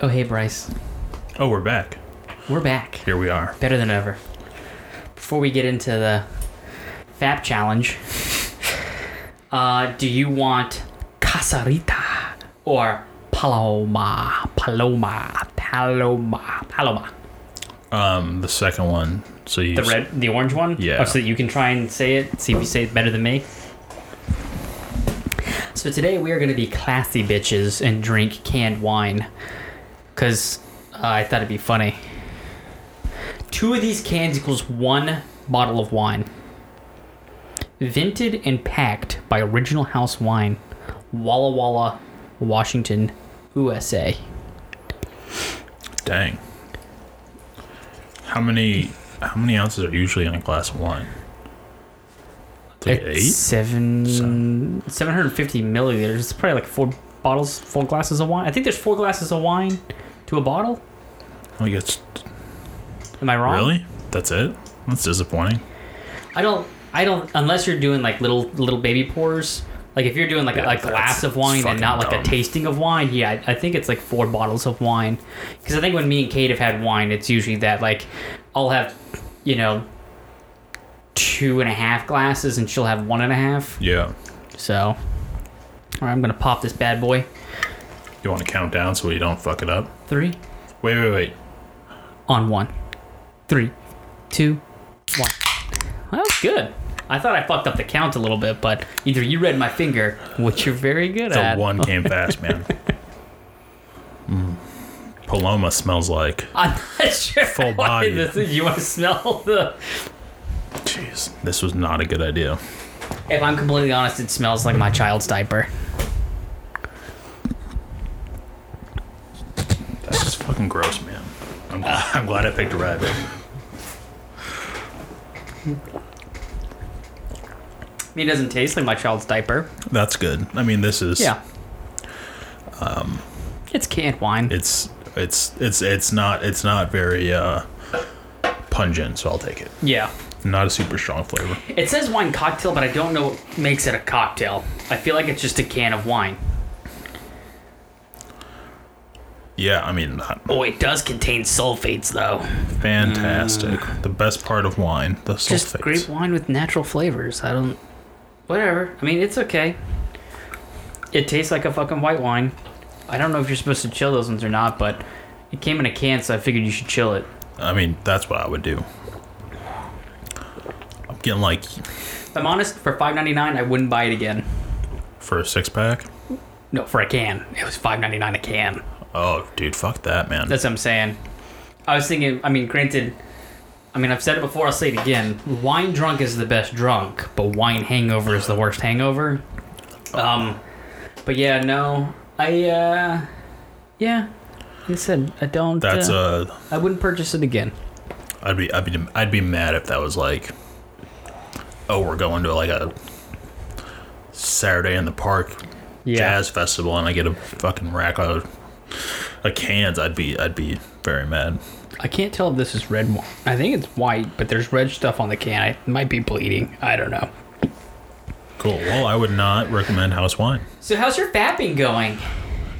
Oh, hey, Bryce. Oh, we're back. We're back. Here we are. Better than ever. Before we get into the FAP challenge, uh, do you want Casarita or Paloma? Paloma. Paloma. Paloma. Um, the second one. So you The red, the orange one? Yeah. Oh, so that you can try and say it, see if you say it better than me. So today we are going to be classy bitches and drink canned wine. Because uh, I thought it'd be funny. Two of these cans equals one bottle of wine. Vented and packed by Original House Wine, Walla Walla, Washington, USA. Dang. How many? How many ounces are usually in a glass of wine? Like eight. Seven, 750 milliliters. It's probably like four bottles, four glasses of wine. I think there's four glasses of wine to a bottle. Oh, I guess. Am I wrong? Really? That's it? That's disappointing. I don't. I don't. Unless you're doing like little little baby pours. Like if you're doing like Yeah, a, a glass of wine and not like fucking a tasting of wine, yeah, I, I think it's like four bottles of wine. Because I think when me and Kate have had wine, it's usually that like I'll have, you know, two and a half glasses and she'll have one and a half. Yeah. So, all right, I'm gonna pop this bad boy. You want to count down so you don't fuck it up? Three, Wait, wait, wait. on one. Three, two, one. That was good. I thought I fucked up the count a little bit, but either you read my finger, which you're very good The at. one came fast, man. Mm. Paloma smells like. I'm not sure. Full body. This is, you want to smell the? Jeez, this was not a good idea. If I'm completely honest, it smells like my child's diaper. That's just fucking gross, man. I'm, I'm glad I picked. I mean, it doesn't taste like my child's diaper. That's good. I mean, this is. Yeah. Um, it's canned wine. It's it's it's it's not it's not very uh pungent, so I'll take it. yeah. Not a super strong flavor. It says wine cocktail, but I don't know what makes it a cocktail. I feel like it's just a can of wine. Yeah, I mean, Oh, it does contain sulfates, though. fantastic. Mm. The best part of wine, the sulfates. Just grape wine with natural flavors. I don't. Whatever. I mean, it's okay. It tastes like a fucking white wine. I don't know if you're supposed to chill those ones or not, but it came in a can, so I figured you should chill it. I mean, that's what I would do. I'm getting like If I'm honest, for five ninety nine, I wouldn't buy it again. for a six pack. No, for a can. It was five ninety nine a can. Oh, dude, fuck that, man. That's what I'm saying. I was thinking. I mean, granted. I mean, I've said it before. I'll say it again. Wine drunk is the best drunk, but wine hangover is the worst hangover. Um, but yeah, no, I uh, yeah. Like I said, I don't. That's uh, uh I wouldn't purchase it again. I'd be I'd be I'd be mad if that was like, oh, we're going to like a Saturday in the park jazz festival, and I get a fucking rack of, of cans. I'd be I'd be very mad. I can't tell if this is red wine. I think it's white, but there's red stuff on the can. I, it might be bleeding. I don't know. Cool. Well, I would not recommend house wine. So how's your fapping going?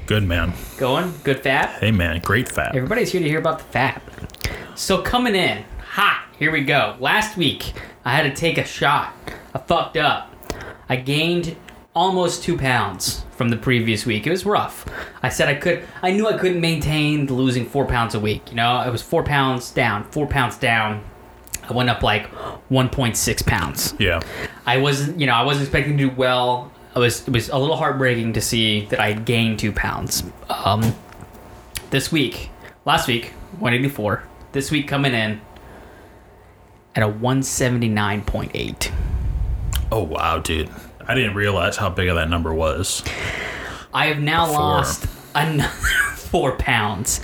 Good man. Going good fap. Hey man, great fat. Everybody's here to hear about the fap. So coming in hot. Here we go. Last week I had to take a shot. I fucked up. I gained almost two pounds from the previous week. It was rough. I said I could. I knew I couldn't maintain losing four pounds a week. You know, it was four pounds down, four pounds down. I went up like 1.6 pounds. Yeah. I wasn't, you know, I wasn't expecting to do well. I was, it was a little heartbreaking to see that I gained two pounds. Um, this week, last week, 184. This week coming in at a 179.8. Oh wow, dude. I didn't realize how big of that number was. I have now Before. lost another four pounds,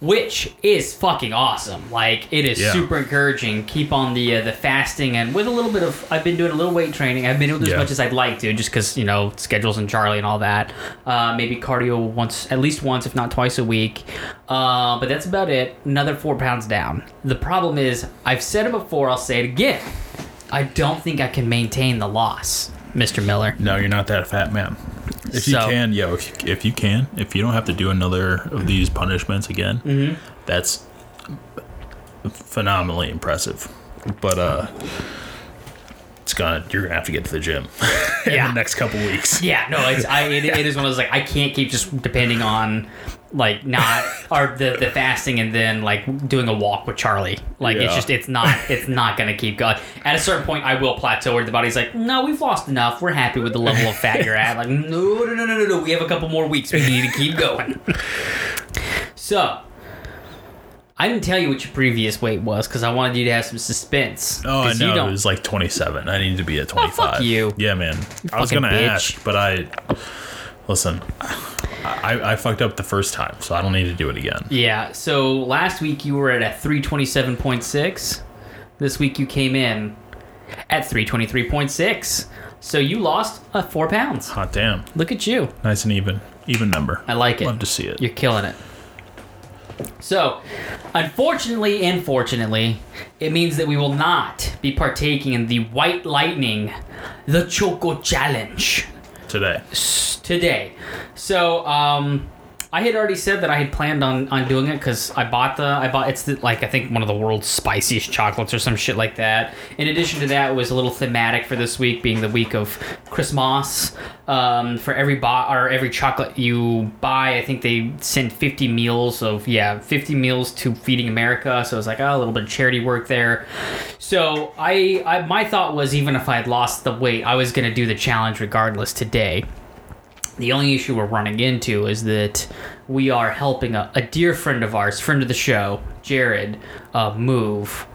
which is fucking awesome. Like it is Yeah. super encouraging. Keep on the uh, the fasting and with a little bit of I've been doing a little weight training. I've been doing as much as I'd like to, just because you know schedules and Charlie and all that. Uh, maybe cardio once, at least once, if not twice a week. Uh, but that's about it. Another four pounds down. The problem is I've said it before. I'll say it again. I don't think I can maintain the loss, Mr. Miller. No, you're not that fat man. If you can, yo, if, if you can, if you don't have to do another of these punishments again, Mm-hmm. that's phenomenally impressive. But uh, it's gonna you're gonna have to get to the gym in Yeah. the next couple weeks. Yeah, no, it's I. It, it is one of those like I can't keep just depending on like not or the the fasting and then like doing a walk with Charlie. Like it's just it's not it's not gonna keep going. At a certain point, I will plateau where the body's like, no, we've lost enough. We're happy with the level of fat you're at. Like, no, no, no, no, no, no. We have a couple more weeks. We need to keep going. So. I didn't tell you what your previous weight was because I wanted you to have some suspense. Oh, I 'Cause you know. It was like 27. I need to be at 25. Oh, fuck you. Yeah, man. I was gonna ask, but I listen. I, I fucked up the first time, so I don't need to do it again. Yeah. So last week you were at a 327.6. This week you came in at 323.6. So you lost uh, four pounds. Hot damn. Look at you. Nice and even. Even number. I like it. Love to see it. You're killing it. So, unfortunately and fortunately, it means that we will not be partaking in the White Lightning, the Choco Challenge Today. today. So, um, I had already said that I had planned on, on doing it because I bought the I bought it's the, like I think one of the world's spiciest chocolates or some shit like that. In addition to that, it was a little thematic for this week, being the week of Christmas. Um, for every buy or every chocolate you buy, I think they send fifty meals of yeah fifty meals to Feeding America. So it was like oh, a little bit of charity work there. So I, I my thought was even if I had lost the weight, I was gonna do the challenge regardless today. The only issue we're running into is that we are helping a, a dear friend of ours, friend of the show, Jared, uh, move.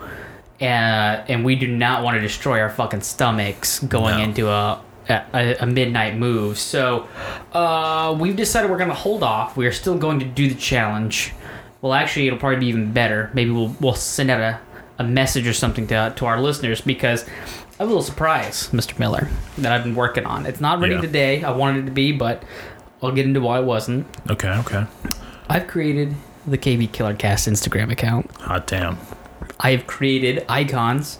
And, and we do not want to destroy our fucking stomachs going No. into a, a, a midnight move. So uh, we've decided we're going to hold off. We are still going to do the challenge. Well, actually, it'll probably be even better. Maybe we'll, we'll send out a, a message or something to, to our listeners because I have a little surprise, Mr. Miller, that I've been working on. It's not ready Yeah. today. I wanted it to be, but I'll get into why it wasn't. Okay, okay. I've created the KB Killer Cast Instagram account. Hot damn. I have created icons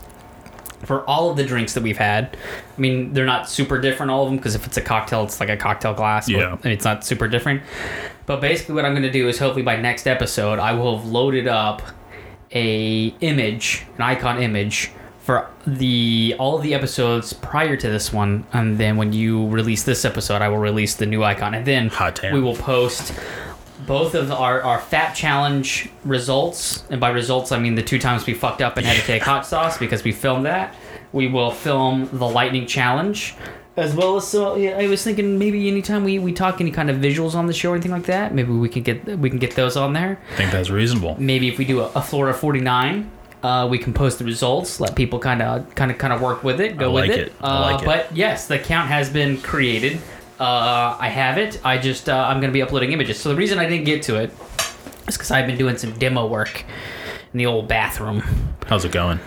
for all of the drinks that we've had. I mean, they're not super different, all of them, because if it's a cocktail, it's like a cocktail glass. but- Yeah. and it's not super different. But basically, what I'm going to do is hopefully by next episode, I will have loaded up a image, an icon image for the all of the episodes prior to this one, and then when you release this episode, I will release the new icon, and then Hot damn. we will post both of our, our fat challenge results and by results i mean the two times we fucked up and had to take hot sauce because we filmed that we will film the lightning challenge as well as so yeah, i was thinking maybe anytime we, we talk any kind of visuals on the show or anything like that maybe we can get we can get those on there I think that's reasonable. maybe if we do a, a florida 49 uh, we can post the results let people kind of kind of kind of work with it go like with it. it, Uh, like it. but yes the account has been created uh, i have it i just uh, i'm going to be uploading images so the reason i didn't get to it is because i've been doing some demo work in the old bathroom How's it going?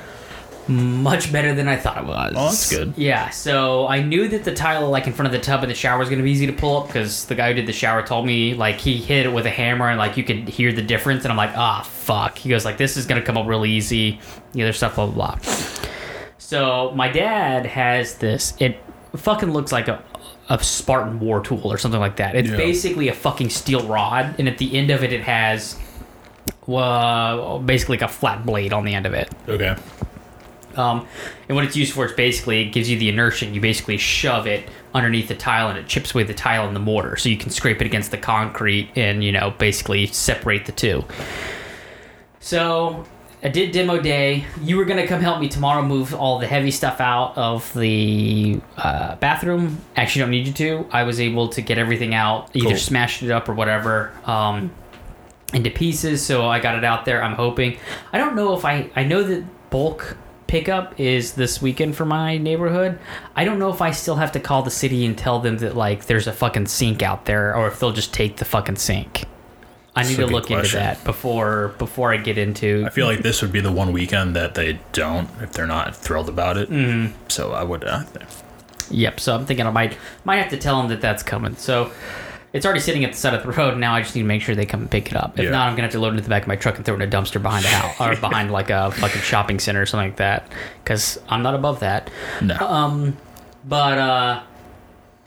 Much better than I thought it was. Oh, that's good. Yeah, so I knew that the tile like in front of the tub in the shower was going to be easy to pull up because the guy who did the shower told me like he hit it with a hammer and like you could hear the difference and I'm like ah fuck. He goes like this is going to come up really easy. The other stuff blah blah blah. So my dad has this. It fucking looks like a a Spartan war tool or something like that. It's Yeah. basically a fucking steel rod and at the end of it it has. Well, basically like a flat blade on the end of it. Okay. Um, and what it's used for is basically it gives you the inertia. You basically shove it underneath the tile, and it chips away the tile and the mortar, so you can scrape it against the concrete and you know basically separate the two. So I did demo day. You were gonna come help me tomorrow move all the heavy stuff out of the uh, bathroom. Actually, don't need you to. I was able to get everything out, either Cool. smashed it up or whatever. Um, into pieces, so I got it out there. I'm hoping. I don't know if I I know that bulk pickup is this weekend for my neighborhood. I don't know if I still have to call the city and tell them that like there's a fucking sink out there, or if they'll just take the fucking sink. I need to look into that before before I get into. I feel like this would be the one weekend that they don't if they're not thrilled about it. Mm. So I would. Uh, Yep. So I'm thinking I might might have to tell them that that's coming. So it's already sitting at the side of the road. Now I just need to make sure they come and pick it up. If Yeah. not, I'm gonna have to load it into the back of my truck and throw it in a dumpster behind a house or behind like a fucking shopping center or something like that. Because I'm not above that. no. Um, but uh,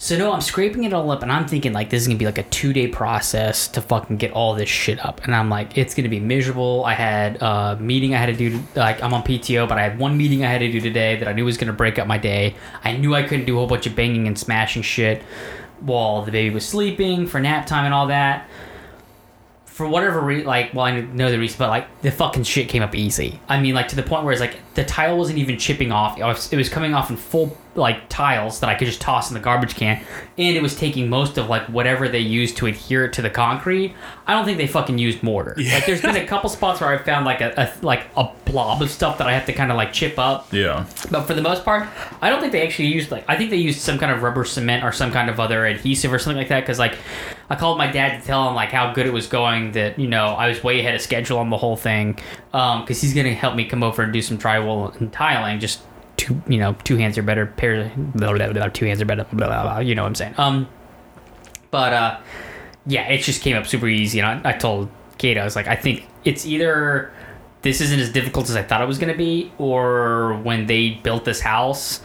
So no, I'm scraping it all up, and I'm thinking like this is gonna be like a two day process to fucking get all this shit up, and I'm like it's gonna be miserable. I had a meeting I had to do, like I'm on PTO, but I had one meeting I had to do today that I knew was gonna break up my day. I knew I couldn't do a whole bunch of banging and smashing shit while the baby was sleeping for nap time and all that. For whatever reason, like, well, I know the reason, but like the fucking shit came up easy. I mean, like to the point where it's like the tile wasn't even chipping off. It was, coming off in full like tiles that I could just toss in the garbage can, and it was taking most of like whatever they used to adhere it to the concrete. I don't think they fucking used mortar. Yeah. Like, there's been a couple spots where I found like a, a like a blob of stuff that I have to kind of like chip up. Yeah. But for the most part, I don't think they actually used like I think they used some kind of rubber cement or some kind of other adhesive or something like that. Because like I called my dad to tell him like how good it was going. That you know I was way ahead of schedule on the whole thing. Because he's gonna help me come over and do some drywall and tiling. Just two you know two hands are better. Pair blah, blah, blah, two hands are better. Blah, blah, blah, you know what I'm saying. Um, but uh, yeah, it just came up super easy. And I, I told Kate I was like I think it's either this isn't as difficult as I thought it was to be, or when they built this house,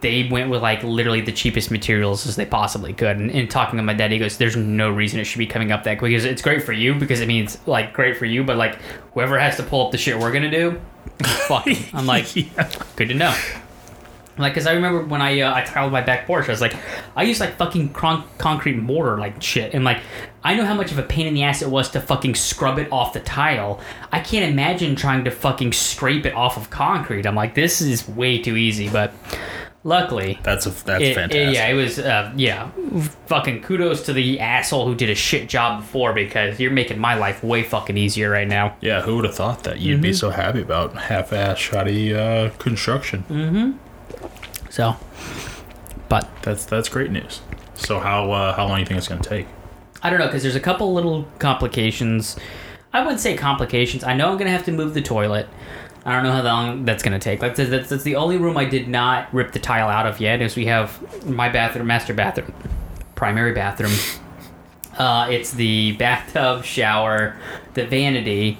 they went with like literally the cheapest materials as they possibly could. And, and talking to my dad, he goes, "There's no reason it should be coming up that quick because it's great for you because it means like great for you, but like whoever has to pull up the shit we're gonna do, fuck. 'em." I'm like, yeah. good to know. Like, cause I remember when I uh, I tiled my back porch, I was like, I used like fucking cron- concrete mortar like shit, and like I know how much of a pain in the ass it was to fucking scrub it off the tile. I can't imagine trying to fucking scrape it off of concrete. I'm like, this is way too easy, but luckily. That's a that's it- it- fantastic. yeah, it was. Uh, yeah, fucking kudos to the asshole who did a shit job before because you're making my life way fucking easier right now. Yeah, who would have thought that you'd be Mm-hmm. so happy about half-ass shoddy uh, construction? Mm. So, but That's that's great news. So how uh, how long do you think it's gonna take? I don't know because there's a couple little complications. I wouldn't say complications. I know I'm gonna have to move the toilet. I don't know how long that's gonna take. Like that's, that's the only room I did not rip the tile out of yet. Is we have my bathroom, master bathroom, primary bathroom. Uh, it's the bathtub, shower, the vanity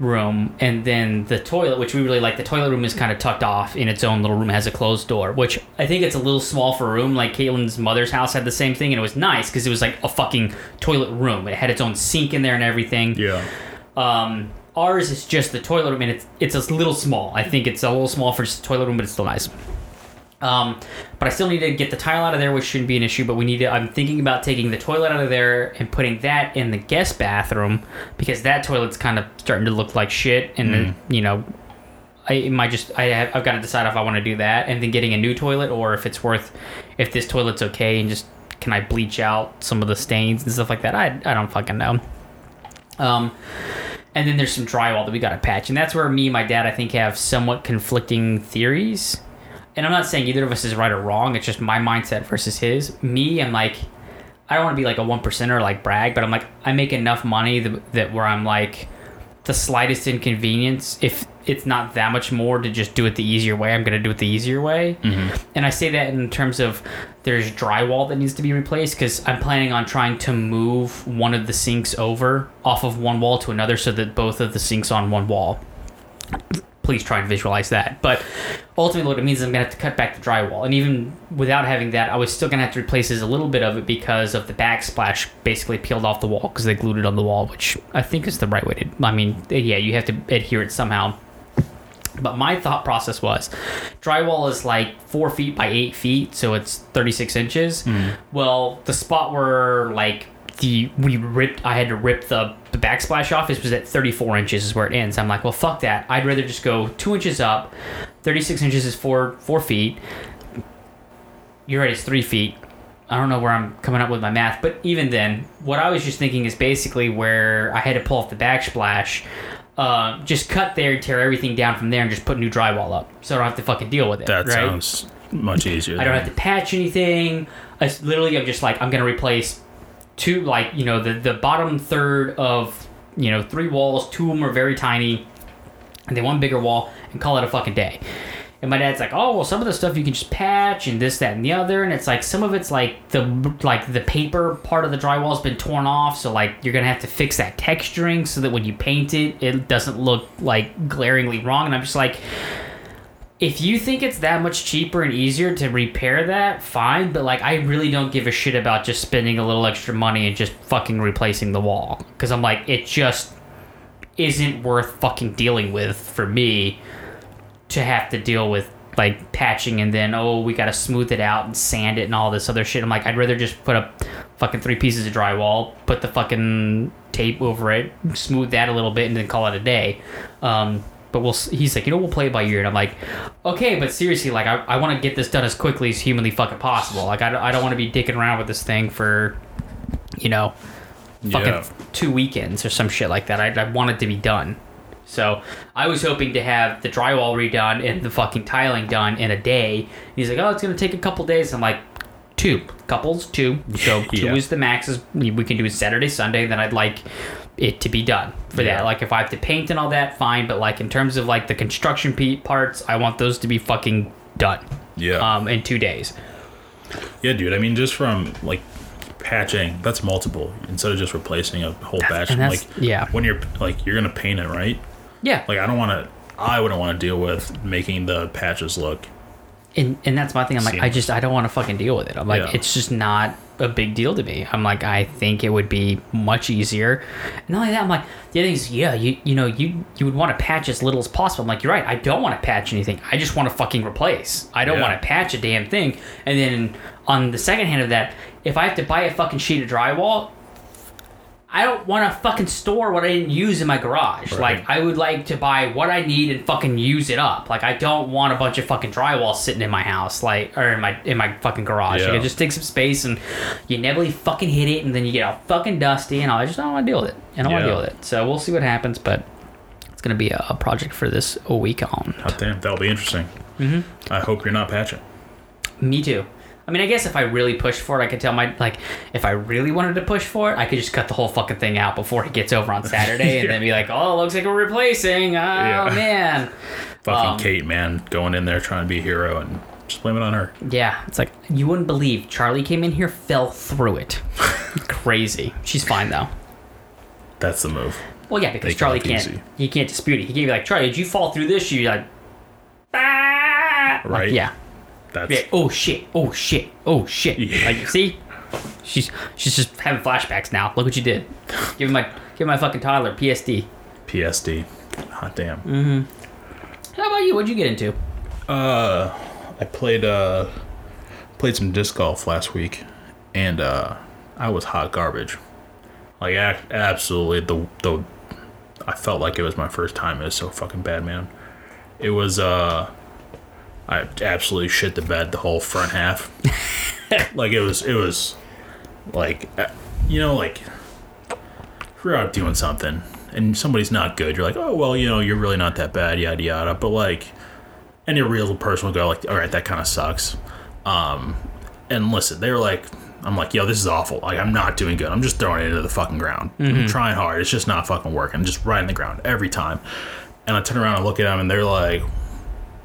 room, and then the toilet, which we really like. The toilet room is kind of tucked off in its own little room, has a closed door, which I think it's a little small for a room. Like Caitlin's mother's house had the same thing, and it was nice because it was like a fucking toilet room. It had its own sink in there and everything. Yeah. Um, ours is just the toilet room, and it's it's a little small. I think it's a little small for just the toilet room, but it's still nice. Um, but I still need to get the tile out of there, which shouldn't be an issue. But we need to. I'm thinking about taking the toilet out of there and putting that in the guest bathroom because that toilet's kind of starting to look like shit, and then you know. I might just I have, I've got to decide if I want to do that and then getting a new toilet or if it's worth if this toilet's okay and just can I bleach out some of the stains and stuff like that. I I don't fucking know. Um, and then there's some drywall that we got to patch, and that's where me and my dad I think have somewhat conflicting theories. And I'm not saying either of us is right or wrong. It's just my mindset versus his. Me, I'm like, I don't want to be like a one percenter, like brag, but I'm like, I make enough money that, that where I'm like, the slightest inconvenience, if it's not that much more to just do it the easier way, I'm gonna do it the easier way. Mm-hmm. And I say that in terms of there's drywall that needs to be replaced because I'm planning on trying to move one of the sinks over off of one wall to another so that both of the sinks on one wall. Please try and visualize that. But ultimately, what it means is I'm gonna have to cut back the drywall, and even without having that, I was still gonna have to replace a little bit of it because of the backsplash basically peeled off the wall because they glued it on the wall, which I think is the right way to. I mean, yeah, you have to adhere it somehow. But my thought process was drywall is like four feet by eight feet, so it's 36 inches. Hmm. Well, the spot where like the we ripped, I had to rip the, the backsplash off, is was at 34 inches is where it ends. I'm like, well, fuck that. I'd rather just go two inches up. 36 inches is four four feet. You're right, it's three feet. I don't know where I'm coming up with my math, but even then, what I was just thinking is basically where I had to pull off the backsplash. Uh, just cut there, tear everything down from there, and just put new drywall up, so I don't have to fucking deal with it. That right? sounds much easier. I don't have to patch anything. I literally, I'm just like I'm gonna replace two, like you know, the the bottom third of you know three walls. Two of them are very tiny, and then one bigger wall, and call it a fucking day. And my dad's like, oh well, some of the stuff you can just patch and this, that, and the other, and it's like some of it's like the like the paper part of the drywall's been torn off, so like you're gonna have to fix that texturing so that when you paint it, it doesn't look like glaringly wrong. And I'm just like, if you think it's that much cheaper and easier to repair that, fine. But like, I really don't give a shit about just spending a little extra money and just fucking replacing the wall because I'm like, it just isn't worth fucking dealing with for me to have to deal with like patching and then oh we gotta smooth it out and sand it and all this other shit. I'm like, I'd rather just put up fucking three pieces of drywall, put the fucking tape over it, smooth that a little bit, and then call it a day. Um, but we'll he's like you know we'll play by ear and i'm like okay but seriously like i, I want to get this done as quickly as humanly fucking possible like i, don't- I don't want to be dicking around with this thing for you know fucking Yeah. two weekends or some shit like that I, I want it to be done so i was hoping to have the drywall redone and the fucking tiling done in a day he's like oh it's gonna take a couple days i'm like two couples two so two Yeah. is the max is we can do it saturday sunday then i'd like it to be done for Yeah. that like if i have to paint and all that fine but like in terms of like the construction parts i want those to be fucking done Yeah. um in two days yeah, dude. I mean, just from like patching, that's multiple instead of just replacing a whole batch. and like, yeah. When you're like, you're gonna paint it, right? Yeah Like, I don't want to. I wouldn't want to deal with making the patches look. and and that's my thing. I'm like, I just I don't want to fucking deal with it. I'm like, Yeah. it's just not a big deal to me. I'm like, I think it would be much easier. And not only that, I'm like, the other thing is, yeah, you you know, you you would want to patch as little as possible. I'm like, you're right. I don't want to patch anything. I just want to fucking replace. I don't Yeah. want to patch a damn thing. And then on the second hand of that, if I have to buy a fucking sheet of drywall. I don't want to fucking store what I didn't use in my garage. Right. Like, I would like to buy what I need and fucking use it up. Like I don't want a bunch of fucking drywall sitting in my house, like or in my in my fucking garage. Yeah. Like it just takes up space and you never fucking hit it and then you get all fucking dusty and I just don't want to deal with it. And I don't want to deal with it. So we'll see what happens, but it's gonna be a, a project for this a week on. God damn, that'll be interesting. Mm-hmm. I hope you're not patching. Me too. I mean, I guess if I really pushed for it, I could tell my like if I really wanted to push for it, I could just cut the whole fucking thing out before he gets over on Saturday and then be like, "Oh, looks like we're replacing." Oh Yeah. man. Fucking Um, Kate, man, going in there trying to be a hero and just blame it on her. Yeah, it's like you wouldn't believe Charlie came in here, fell through it. Crazy. She's fine though. That's the move. Well, yeah, because Charlie can't. easy. He can't dispute it. He can't be like, Charlie, did you fall through this? You like, ah! Like, Right. yeah. That's Yeah. Oh shit. Oh shit. Oh shit. Yeah. Like, see, she's she's just having flashbacks now. Look what you did. Give my give my fucking toddler PSD. PSD. Hot damn. Mm-hmm. How about you? What'd you get into? Uh, I played uh played some disc golf last week, and uh, I was hot garbage. Like absolutely the the I felt like it was my first time. It was so fucking bad, man. It was uh, I absolutely shit the bed the whole front half. like it was it was like uh, you know like if you're out doing something and somebody's not good, you're like, oh well, you know, you're really not that bad, yada yada. But like any real person will go like, all right, that kind of sucks. Um, and listen, they were like, I'm like, yo, this is awful. Like, I'm not doing good. I'm just throwing it into the fucking ground. I'm trying hard. It's just not fucking working. I'm just right in the ground every time. And I turn around and look at them, and they're like,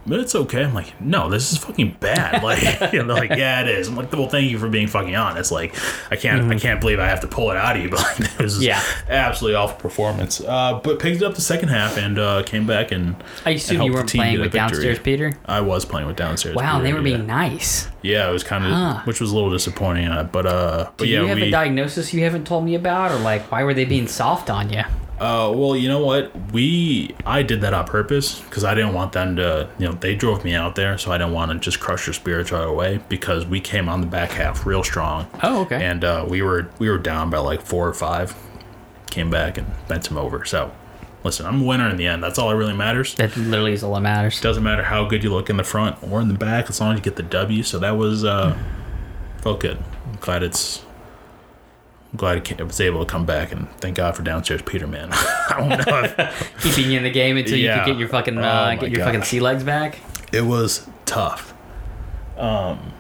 but it's okay. I'm like, no, this is fucking bad. Like, they're like, yeah, it is. I'm like, well, thank you for being fucking honest. Like, I can't, I can't believe I have to pull it out of you, but like, it was Yeah. absolutely awful performance. Uh, but picked it up the second half and uh, came back and I assume and you weren't playing with downstairs, Peter. I was playing with downstairs. Wow, they were being yeah. nice. Yeah, it was kind of, Huh. which was a little disappointing. Uh, but uh, but Do yeah, you have we. a diagnosis you haven't told me about, or like why were they being soft on you? Uh, well, you know what? We I did that on purpose because I didn't want them to. You know, they drove me out there, so I didn't want to just crush their spirits right away because we came on the back half real strong. Oh, okay. And uh, we were we were down by like four or five. Came back and bent them over. So, listen, I'm a winner in the end. That's all that really matters. that literally is all that matters. Doesn't matter how good you look in the front or in the back, as long as you get the W. So that was uh, felt good. I'm glad it's. I'm glad I was able to come back and thank God for downstairs Peter, man. I don't know. If Keeping you in the game until you could get your fucking Oh uh, my get your fucking sea legs back. it was tough. Um.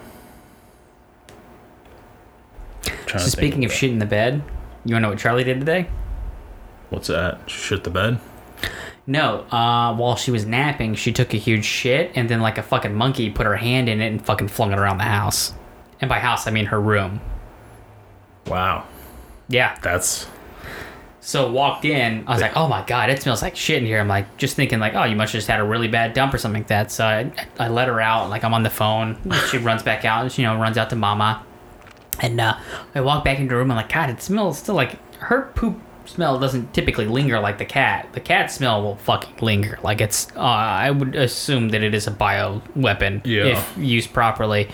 So speaking of shit in the bed, you wanna know what Charlie did today? what's that? Shit the bed. No, uh, while she was napping, she took a huge shit, and then like a fucking monkey put her hand in it and fucking flung it around the house. And by house, I mean her room. Wow, Yeah, that's So walked in, I was like, oh my god, it smells like shit in here. I'm like, just thinking like, oh, you must have just had a really bad dump or something like that. So I, I let her out, like I'm on the phone. She runs back out, and she, you know, runs out to mama. And uh, I walk back into the room. I'm like, God, it smells still like her poop smell doesn't typically linger like the cat. The cat smell will fucking linger. Like it's, uh, I would assume that it is a bio weapon Yeah. if used properly.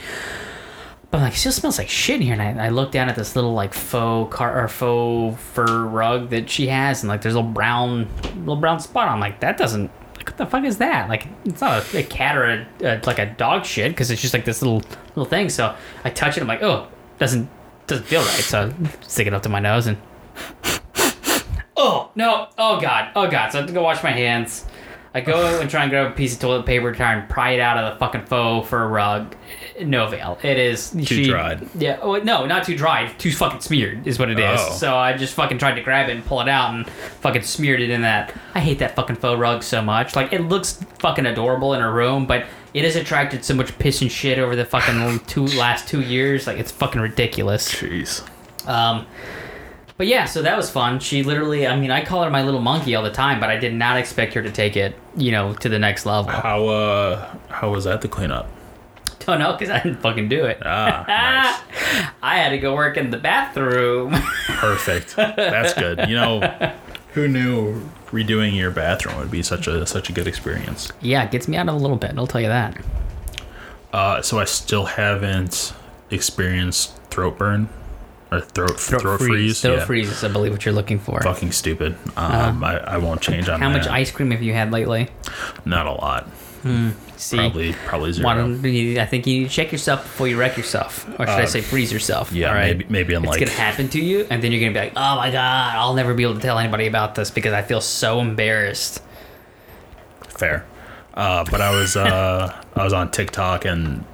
But I'm like, it still smells like shit in here. And I, I look down at this little like faux car or faux fur rug that she has, and like there's a little brown, little brown spot. I'm like, that doesn't. Like, what the fuck is that? Like, it's not a, a cat or a, a like a dog shit because it's just like this little little thing. So I touch it. I'm like, oh, doesn't doesn't feel right. So I stick it up to my nose and. Oh no! Oh god! Oh god! So I have to go wash my hands. I go and try and grab a piece of toilet paper, try and pry it out of the fucking faux fur rug. No avail. It is Too dried. Yeah. Oh no, not too dried. Too fucking smeared is what it is. Oh. So I just fucking tried to grab it and pull it out and fucking smeared it in that. I hate that fucking faux rug so much. Like it looks fucking adorable in a room, but it has attracted so much piss and shit over the fucking two last two years. Like it's fucking ridiculous. Jeez. Um, but yeah, so that was fun. She literally, I mean, I call her my little monkey all the time, but I did not expect her to take it, you know, to the next level. How uh how was that to clean up? Don't know because I didn't fucking do it. Ah, nice. I had to go work in the bathroom. Perfect. That's good. You know, who knew redoing your bathroom would be such a such a good experience? yeah, it gets me out of a little bit. I'll tell you that. Uh, so I still haven't experienced throat burn or throat throat, freeze. Throat yeah. freeze is, I believe, what you're looking for. Fucking stupid. Um, I, I won't change on. How much ice cream have you had lately? Not a lot. See, Probably probably zero. why don't I think you need to check yourself before you wreck yourself, or should I Uh, say freeze yourself? yeah, all right? maybe maybe I'm it's like gonna happen to you, and then you're gonna be like, "Oh my god, I'll never be able to tell anybody about this because I feel so embarrassed." fair. Uh, but I was uh, I was on TikTok and I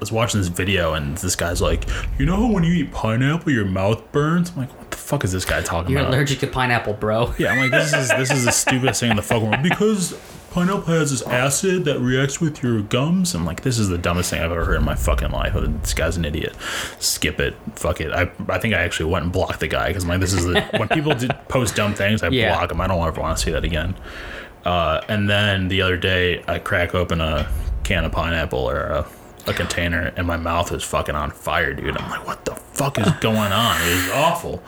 was watching this video and this guy's like, you know when you eat pineapple your mouth burns? I'm like, what the fuck is this guy talking about? You're allergic to pineapple, bro. Yeah, I'm like, this is this is the stupidest thing in the fucking world because pineapple has this acid that reacts with your gums. I'm like, this is the dumbest thing I've ever heard in my fucking life. This guy's an idiot. Skip it. Fuck it. I, I think I actually went and blocked the guy because I'm like, this is the when people post dumb things, I Yeah. block them. I don't ever want to see that again. Uh, and then the other day, I crack open a can of pineapple or a, a container, and my mouth is fucking on fire, dude. I'm like, what the fuck is going on? It is awful.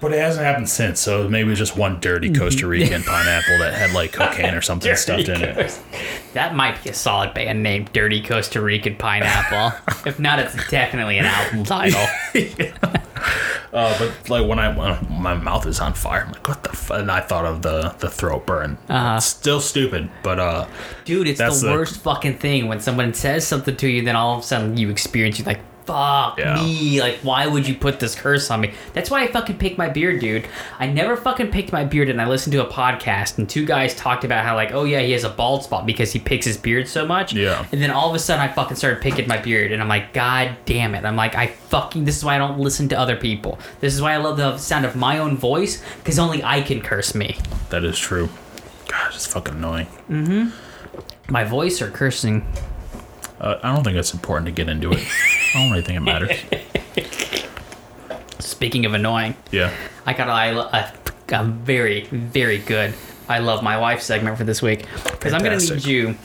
But it hasn't happened since, so maybe it was just one dirty Costa Rican pineapple that had like cocaine or something stuffed in it. That might be a solid band name, Dirty Costa Rican Pineapple. if not, it's definitely an album title. Uh, but like when I when my mouth is on fire, I'm like, what the? F-? And I thought of the the throat burn. Uh-huh. Still stupid, but uh, Dude, it's That's the the- worst fucking thing when someone says something to you, then all of a sudden you experience you like, fuck Yeah. me. Like, why would you put this curse on me? That's why I fucking picked my beard, dude. I never fucking picked my beard, and I listened to a podcast, and two guys talked about how, like, oh yeah, he has a bald spot because he picks his beard so much. Yeah. And then all of a sudden I fucking started picking my beard, and I'm like, god damn it. I'm like, I fucking, this is why I don't listen to other people. This is why I love the sound of my own voice, because only I can curse me. that is true. God, it's fucking annoying. Mm hmm. My voice or cursing Uh, I don't think it's important to get into it. I don't really think it matters. Speaking of annoying, Yeah. I got a, a, a very, very good I love my wife segment for this week because I'm gonna need Fantastic. you.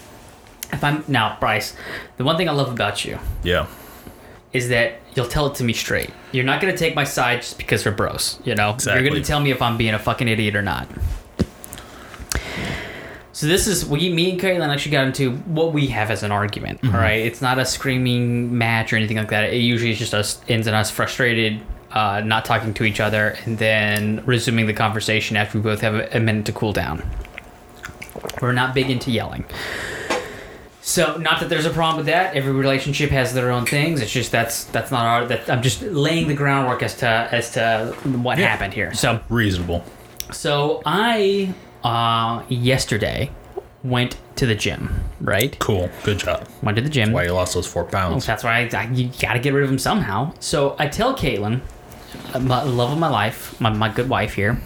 If I'm now, Bryce, the one thing I love about you Yeah. is that you'll tell it to me straight. You're not gonna take my side just because we're bros. You know, you're Exactly. gonna tell me if I'm being a fucking idiot or not. So this is we, me and Caitlin actually got into what we have as an argument. all right, it's not a screaming match or anything like that. It usually is just us ends in us frustrated, uh, not talking to each other, and then resuming the conversation after we both have a, a minute to cool down. We're not big into yelling. So, not that there's a problem with that. Every relationship has their own things. It's just that's that's not our. That I'm just laying the groundwork as to as to what Yeah. happened here. So, Reasonable. so I uh, yesterday went to the gym. Right, Cool. Good job. went to the gym. Why you lost those four pounds? That's why I, I, you got to get rid of them somehow. So I tell Caitlin, uh, my love of my life, my, my good wife here.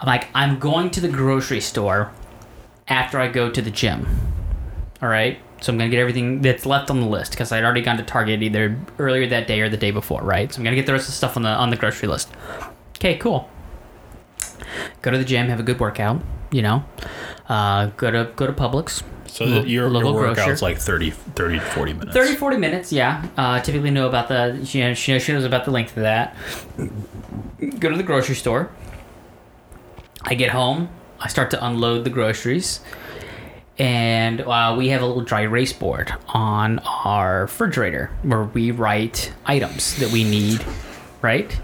I'm like, I'm going to the grocery store after I go to the gym. All right. So I'm gonna get everything that's left on the list because I'd already gone to Target either earlier that day or the day before, right? So I'm gonna get the rest of the stuff on the on the grocery list. Okay, cool. Go to the gym, have a good workout. You know, uh, go to go to Publix. So that your, your local grocer. like 30, 30 to 40 minutes. 30 40 minutes yeah uh, typically know about the she, knows- she knows, she knows about the length of that go to the grocery store i get home i start to unload the groceries and uh, we have a little dry erase board on our refrigerator where we write items that we need right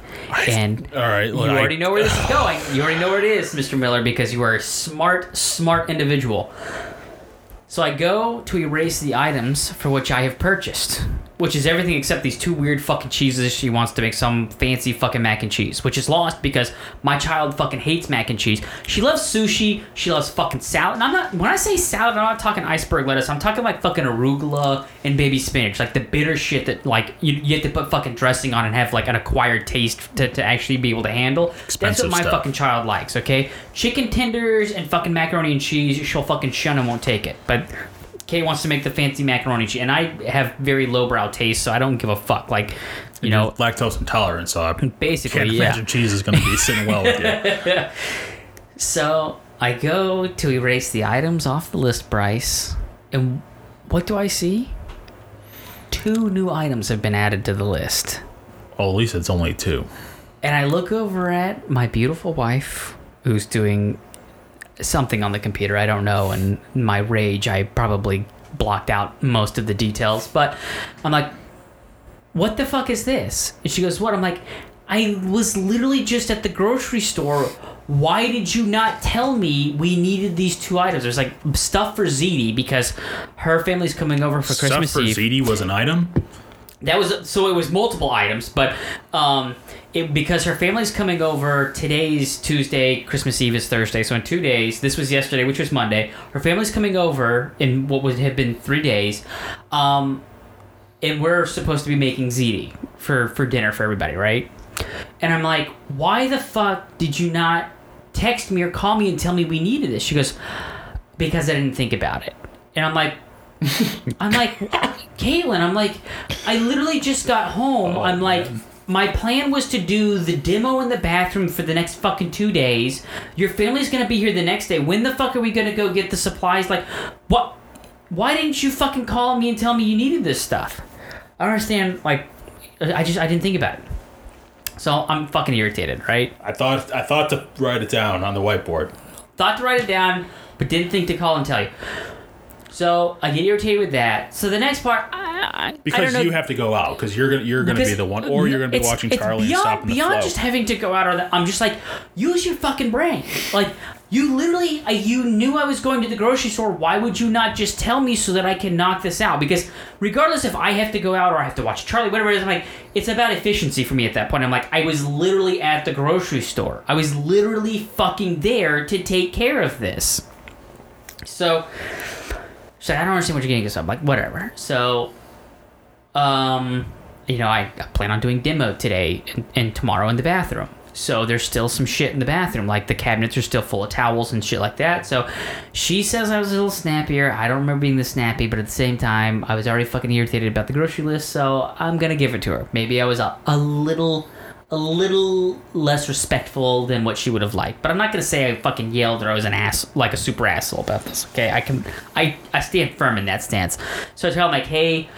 and All right. you well, I- already know where this is going. You already know where it is, Mr. Miller, because you are a smart, smart individual. So I go to erase the items for which I have purchased, which is everything except these two weird fucking cheeses. She wants to make some fancy fucking mac and cheese, which is lost because my child fucking hates mac and cheese. She loves sushi. She loves fucking salad. And I'm not when I say salad, I'm not talking iceberg lettuce. I'm talking like fucking arugula and baby spinach, like the bitter shit that like you, you have to put fucking dressing on and have like an acquired taste to, to actually be able to handle. That's what my stuff. fucking child likes. Okay, chicken tenders and fucking macaroni and cheese. She'll fucking shun and won't take it, but. Kate wants to make the fancy macaroni cheese, and I have very lowbrow taste, so I don't give a fuck. Like, you know, lactose intolerant, so I basically, can't yeah. imagine cheese is going to be sitting well with you. So I go to erase the items off the list, Bryce, and what do I see? Two new items have been added to the list. Oh, at least it's only two. And I look over at my beautiful wife, who's doing something on the computer. I don't know. And my rage, I probably blocked out most of the details. But I'm like, what the fuck is this? And she goes, what? I'm like, I was literally just at the grocery store. Why did you not tell me we needed these two items? There's like stuff for ziti because her family's coming over for Stuff Christmas for Eve. ziti was an item. That was so it was multiple items, but um, it, because her family's coming over today's Tuesday, Christmas Eve is Thursday, so in two days. This was yesterday, which was Monday. Her family's coming over in what would have been three days, um, and we're supposed to be making ziti for for dinner for everybody, right? And I'm like, why the fuck did you not text me or call me and tell me we needed this? She goes, because I didn't think about it. And I'm like, I'm like, Caitlin, I'm like, I literally just got home. Oh, I'm like, man. My plan was to do the demo in the bathroom for the next fucking two days. Your family's gonna be here the next day. When the fuck are we gonna go get the supplies? Like, what? Why didn't you fucking call me and tell me you needed this stuff? I don't understand. Like, I just I didn't think about it. So I'm fucking irritated, right? I thought I thought to write it down on the whiteboard. Thought to write it down, but didn't think to call and tell you. So I get irritated with that. So the next part, I, I, I Because know, you have to go out because you're gonna you're gonna be the one, or you're gonna be it's- watching it's Charlie beyond, and stopping beyond flow. just having to go out or that. I'm just like, use your fucking brain. Like you literally, you knew I was going to the grocery store. Why would you not just tell me so that I can knock this out? Because regardless if I have to go out or I have to watch Charlie, whatever it is, I'm like, it's about efficiency for me at that point. I'm like, I was literally at the grocery store. I was literally fucking there to take care of this. So. She's like, I don't understand what you're getting us up. Like, whatever. So, um, you know, I, I plan on doing demo today and, and tomorrow in the bathroom. So there's still some shit in the bathroom. Like the cabinets are still full of towels and shit like that. So she says I was a little snappier. I don't remember being this snappy, but at the same time, I was already fucking irritated about the grocery list. So I'm gonna give it to her. Maybe I was a, a little. A little less respectful than what she would have liked, but I'm not gonna say I fucking yelled or I was an ass, like a super asshole about this. Okay, I can, I, I stand firm in that stance. So I tell him like, hey,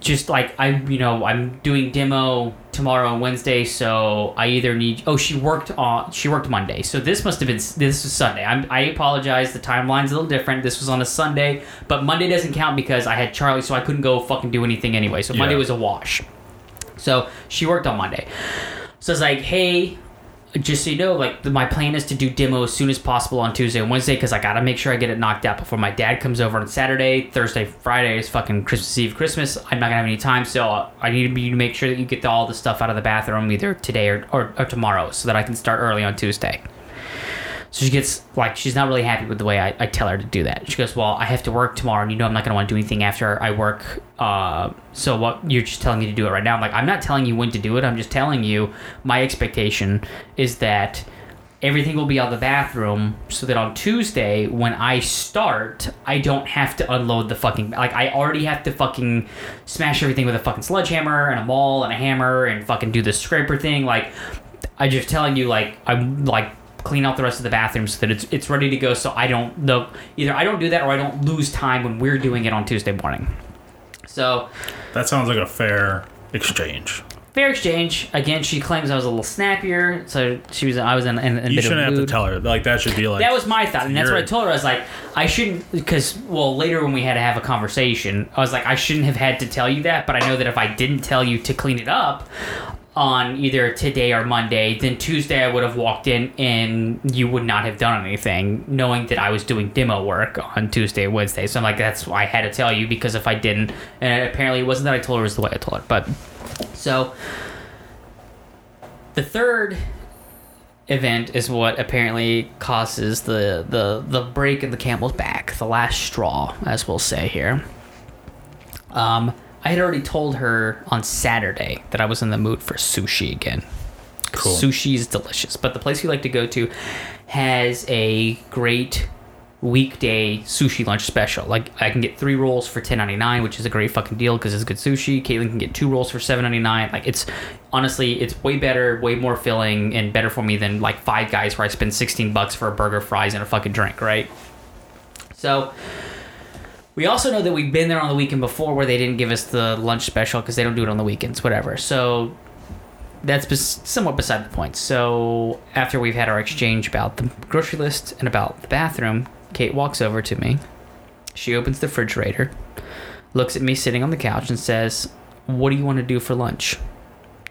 just like I, you know, I'm doing demo tomorrow and Wednesday, so I either need. Oh, she worked on. She worked Monday, so this must have been. This was Sunday. I'm, I apologize. The timeline's a little different. This was on a Sunday, but Monday doesn't count because I had Charlie, so I couldn't go fucking do anything anyway. So Monday Yeah. was a wash. So she worked on Monday. So it's like, hey, just so you know, like my plan is to do demo as soon as possible on Tuesday and Wednesday because I gotta make sure I get it knocked out before my dad comes over on Saturday. Thursday, Friday is fucking Christmas Eve, Christmas. I'm not gonna have any time, so I need you to make sure that you get all the stuff out of the bathroom either today or, or, or tomorrow so that I can start early on Tuesday. So she gets like she's not really happy with the way I, I tell her to do that. She goes, "Well, I have to work tomorrow, and you know I'm not gonna want to do anything after I work. Uh, so what? You're just telling me to do it right now. I'm like, I'm not telling you when to do it. I'm just telling you my expectation is that everything will be out the bathroom, so that on Tuesday when I start, I don't have to unload the fucking like I already have to fucking smash everything with a fucking sledgehammer and a maul and a hammer and fucking do the scraper thing like." I'm just telling you, like, I'm like clean out the rest of the bathroom so that it's it's ready to go. So I don't the either I don't do that or I don't lose time when we're doing it on Tuesday morning. So That sounds like a fair exchange. fair exchange. Again, she claims I was a little snappier, so she was. I was in, in, in You shouldn't have to tell her. Like that should be like That was my thought, and that's what I told her. I was like, I shouldn't, because well, later when we had to have a conversation, I was like, I shouldn't have had to tell you that, but I know that if I didn't tell you to clean it up on either today or Monday, then Tuesday I would have walked in and you would not have done anything, knowing that I was doing demo work on Tuesday Wednesday. So I'm like, that's why I had to tell you because if I didn't, and apparently it wasn't that I told her, it was the way I told her, but so. The third event is what apparently causes the the the break in the camel's back, the last straw, as we'll say here. Um, I had already told her on Saturday that I was in the mood for sushi again. Cool. Sushi is delicious, but the place we like to go to has a great weekday sushi lunch special. Like I can get three rolls for ten ninety nine, which is a great fucking deal because it's good sushi. Caitlin can get two rolls for seven ninety nine. Like it's honestly, it's way better, way more filling, and better for me than like Five Guys where I spend sixteen bucks for a burger, fries, and a fucking drink. Right. So. We also know that we've been there on the weekend before where they didn't give us the lunch special because they don't do it on the weekends, whatever. So that's bes- somewhat beside the point. So after we've had our exchange about the grocery list and about the bathroom, Kate walks over to me. She opens the refrigerator, looks at me sitting on the couch, and says, "What do you want to do for lunch?"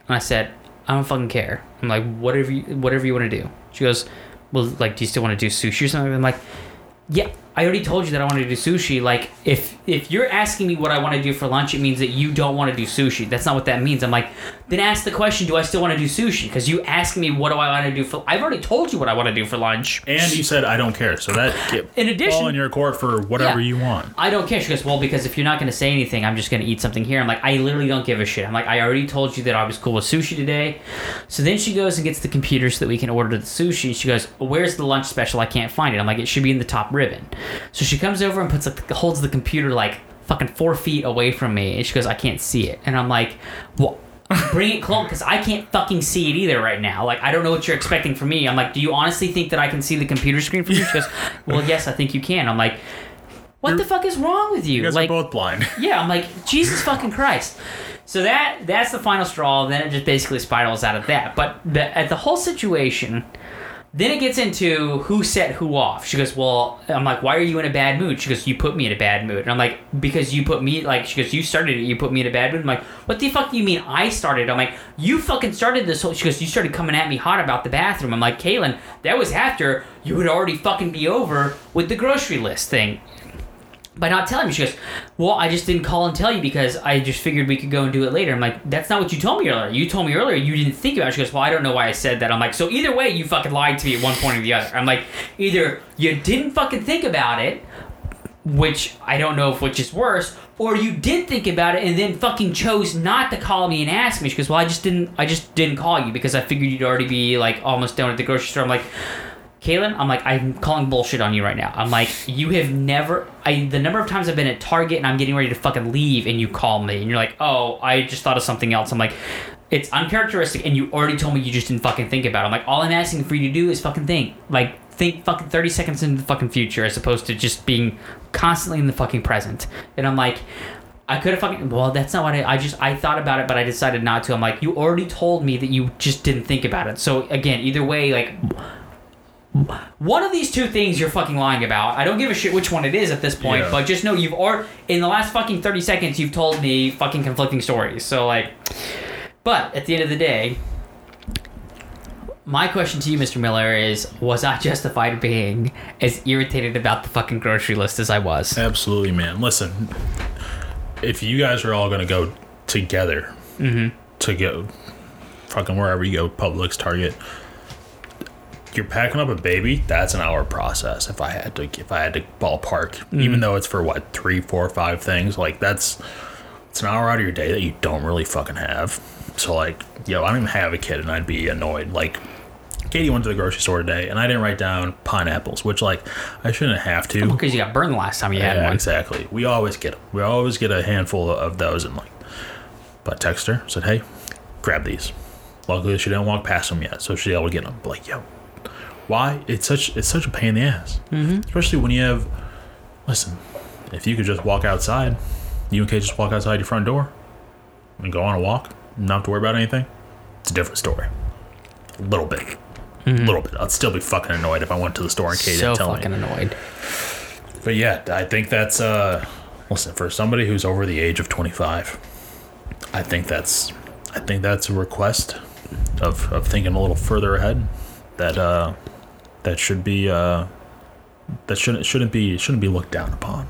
And I said, "I don't fucking care." I'm like, "Whatever you, whatever you want to do." She goes, "Well, like, do you still want to do sushi or something?" I'm like, "Yeah." I already told you that I wanted to do sushi. Like, if if you're asking me what I want to do for lunch, it means that you don't want to do sushi. That's not what that means. I'm like, then ask the question: Do I still want to do sushi? Because you ask me what do I want to do for. I've already told you what I want to do for lunch. And you said I don't care, so that In addition- ball in your court for whatever Yeah. you want. I don't care. She goes, well, because if you're not going to say anything, I'm just going to eat something here. I'm like, I literally don't give a shit. I'm like, I already told you that I was cool with sushi today. So then she goes and gets the computer so that we can order the sushi. She goes, where's the lunch special? I can't find it. I'm like, it should be in the top ribbon. So she comes over and puts like, holds the computer like fucking four feet away from me, and she goes, I can't see it. And I'm like, well. Bring it close because I can't fucking see it either right now. Like I don't know what you're expecting from me. I'm like, do you honestly think that I can see the computer screen from you? She goes, well, yes, I think you can. I'm like, what the fuck is wrong with you? You guys like, are both blind. yeah, I'm like, Jesus fucking Christ. So that that's the final straw. Then it just basically spirals out of that. But the, at the whole situation, then it gets into who set who off. She goes, well, I'm like, why are you in a bad mood? She goes, you put me in a bad mood. And I'm like, because you put me like. She goes, you started it. You put me in a bad mood. I'm like, what the fuck do you mean I started? I'm like, you fucking started this whole. She goes, you started coming at me hot about the bathroom. I'm like, Kaylin, that was after you would already fucking be over with the grocery list thing by not telling me. She goes, Well, I just didn't call and tell you because I just figured we could go and do it later. I'm like, That's not what you told me earlier. You told me earlier you didn't think about it. She goes, Well, I don't know why I said that. I'm like, So either way, you fucking lied to me at one point or the other. I'm like, Either you didn't fucking think about it, which I don't know if which is worse, or you did think about it and then fucking chose not to call me and ask me. She goes, Well, I just didn't I just didn't call you because I figured you'd already be like almost done at the grocery store. I'm like Kaylin, I'm like, I'm calling bullshit on you right now. I'm like, you have never, I the number of times I've been at Target and I'm getting ready to fucking leave and you call me and you're like, oh, I just thought of something else. I'm like, it's uncharacteristic and you already told me you just didn't fucking think about it. I'm like, all I'm asking for you to do is fucking think. Like, think fucking 30 seconds into the fucking future as opposed to just being constantly in the fucking present. And I'm like, I could have fucking. Well, that's not what I. I just I thought about it, but I decided not to. I'm like, you already told me that you just didn't think about it. So again, either way, like one of these two things you're fucking lying about. I don't give a shit which one it is at this point, Yeah. but just know you've or in the last fucking 30 seconds you've told me fucking conflicting stories. So like but at the end of the day, my question to you, Mr. Miller, is was I justified being as irritated about the fucking grocery list as I was? Absolutely, man. Listen, if you guys are all gonna go together Mm-hmm. to go fucking wherever you go, Publix, Target, you're packing up a baby. That's an hour process. If I had to, if I had to ballpark, Mm-hmm. even though it's for what three, four, five things, like that's it's an hour out of your day that you don't really fucking have. So like, yo, I don't even have a kid, and I'd be annoyed. Like, Katie went to the grocery store today, and I didn't write down pineapples, which like I shouldn't have to. Because you got burned the last time you had one. exactly. We always get them. We always get a handful of those, and like, but text her said, "Hey, grab these." Luckily, she didn't walk past them yet, so she's able to get him. Like, yo, why? It's such it's such a pain in the ass, mm-hmm. especially when you have. Listen, if you could just walk outside, you and Kate just walk outside your front door, and go on a walk, not have to worry about anything. It's a different story. A little bit, a Mm-hmm. little bit. I'd still be fucking annoyed if I went to the store and Kate so didn't tell fucking me. annoyed. But yeah, I think that's uh listen, for somebody who's over the age of 25, I think that's I think that's a request of of thinking a little further ahead that uh that should be uh that shouldn't shouldn't be shouldn't be looked down upon.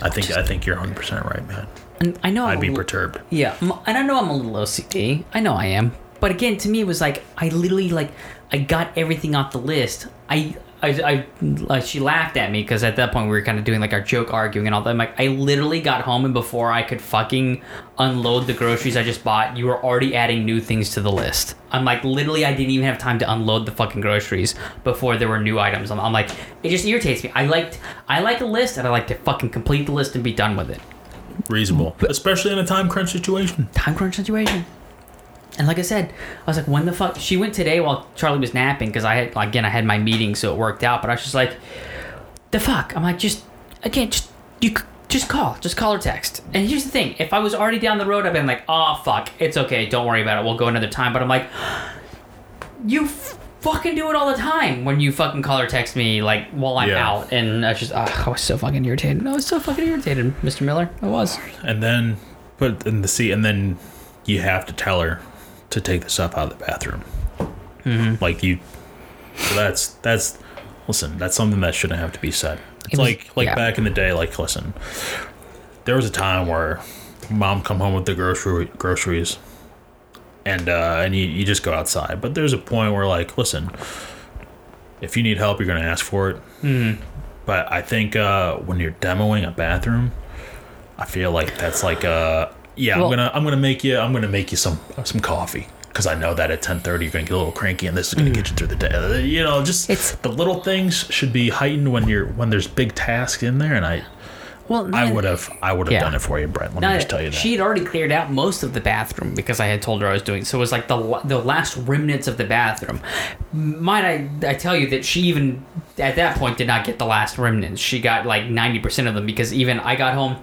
I think I think you're 100% right, man. And I know I'd I'm be li- perturbed. Yeah, and I know I'm a little OCD. I know I am. But again, to me, it was like I literally like I got everything off the list. I. I, I like she laughed at me because at that point we were kind of doing like our joke arguing and all that. I'm like, I literally got home and before I could fucking unload the groceries I just bought, you were already adding new things to the list. I'm like, literally, I didn't even have time to unload the fucking groceries before there were new items. I'm, I'm like, it just irritates me. I liked, I like a list and I like to fucking complete the list and be done with it. Reasonable, especially in a time crunch situation. time crunch situation. And like I said, I was like, when the fuck? She went today while Charlie was napping because I had again I had my meeting, so it worked out. But I was just like, the fuck? I'm like, just again, just you just call, just call or text. And here's the thing: if I was already down the road, I'd been like, oh fuck, it's okay, don't worry about it, we'll go another time. But I'm like, you f- fucking do it all the time when you fucking call or text me like while I'm Yeah. out, and I was just, ah, I was so fucking irritated. I was so fucking irritated, Mr. Miller. I was. And then put in the seat, and then you have to tell her to take the stuff out of the bathroom. Mm-hmm. Like you, so that's that's listen. That's something that shouldn't have to be said. It's It was- like like yeah. back in the day. Like listen, there was a time where mom come home with the grocery groceries, and uh, and you, you just go outside. But there's a point where like listen, if you need help, you're gonna ask for it. Mm-hmm. But I think uh, when you're demoing a bathroom, I feel like that's like uh yeah Well- I'm gonna I'm gonna make you I'm gonna make you some some coffee because I know that at 10:30 you're gonna get a little cranky and this is gonna get you through the day. Uh, You know, just It's- the little things should be heightened when you're when there's big tasks in there. And I Well, I would have I would have Yeah. done it for you, Brett. Let No, me just tell you that. She had already cleared out most of the bathroom because I had told her I was doing. So it was like the the last remnants of the bathroom. Might I I tell you that she even at that point did not get the last remnants. She got like ninety percent of them because even I got home.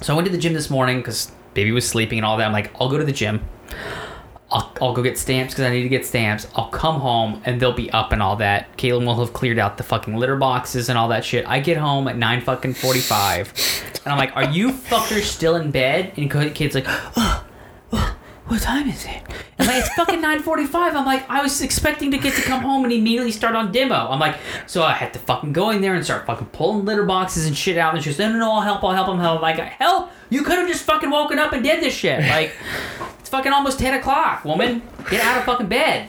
So I went to the gym this morning because baby was sleeping and all that. I'm like, I'll go to the gym. I'll, I'll go get stamps because I need to get stamps. I'll come home and they'll be up and all that. Caitlin will have cleared out the fucking litter boxes and all that shit. I get home at nine fucking forty five, and I'm like, "Are you fuckers still in bed?" And Kate's like, "Oh, oh, "What time is it?" I'm like, "It's fucking nine forty five. I'm like, "I was expecting to get to come home and immediately start on demo." I'm like, so I had to fucking go in there and start fucking pulling litter boxes and shit out. And she's "No, no, no, I'll help. I'll help. I'm help." I'm like, "Help! You could have just fucking woken up and did this shit." Like. It's fucking almost 10 o'clock, woman. Get out of fucking bed.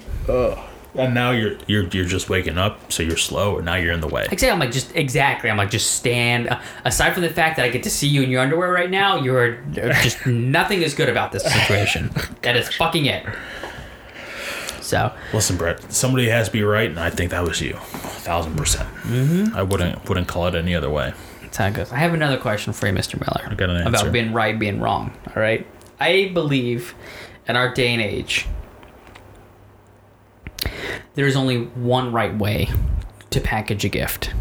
And now you're you're you're just waking up, so you're slow, and now you're in the way. Exactly. I'm like, just exactly. I'm like, just stand. Uh, aside from the fact that I get to see you in your underwear right now, you're just nothing is good about this situation. That is fucking it. So, Listen, Brett, somebody has to be right, and I think that was you, a thousand percent. Mm-hmm. I wouldn't wouldn't call it any other way. that's how it goes. I have another question for you, Mr. Miller. I got an About being right, being wrong. All right. I believe in our day and age, there is only one right way to package a gift.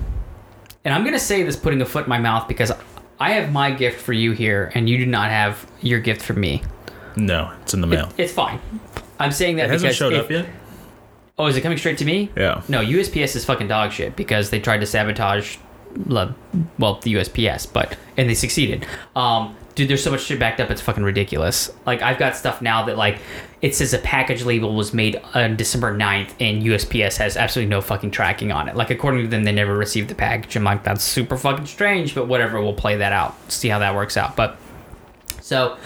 And I'm going to say this putting a foot in my mouth because I have my gift for you here and you do not have your gift for me. No, it's in the mail. It's fine. I'm saying that It hasn't because showed if- up yet. Oh, is it coming straight to me? Yeah. No, USPS is fucking dog shit because they tried to sabotage, well, the USPS, but and they succeeded. Um, dude, there's so much shit backed up, it's fucking ridiculous. Like I've got stuff now that like it says a package label was made on December 9th and USPS has absolutely no fucking tracking on it. Like according to them, they never received the package. I'm like, that's super fucking strange, but whatever, we'll play that out, see how that works out. But so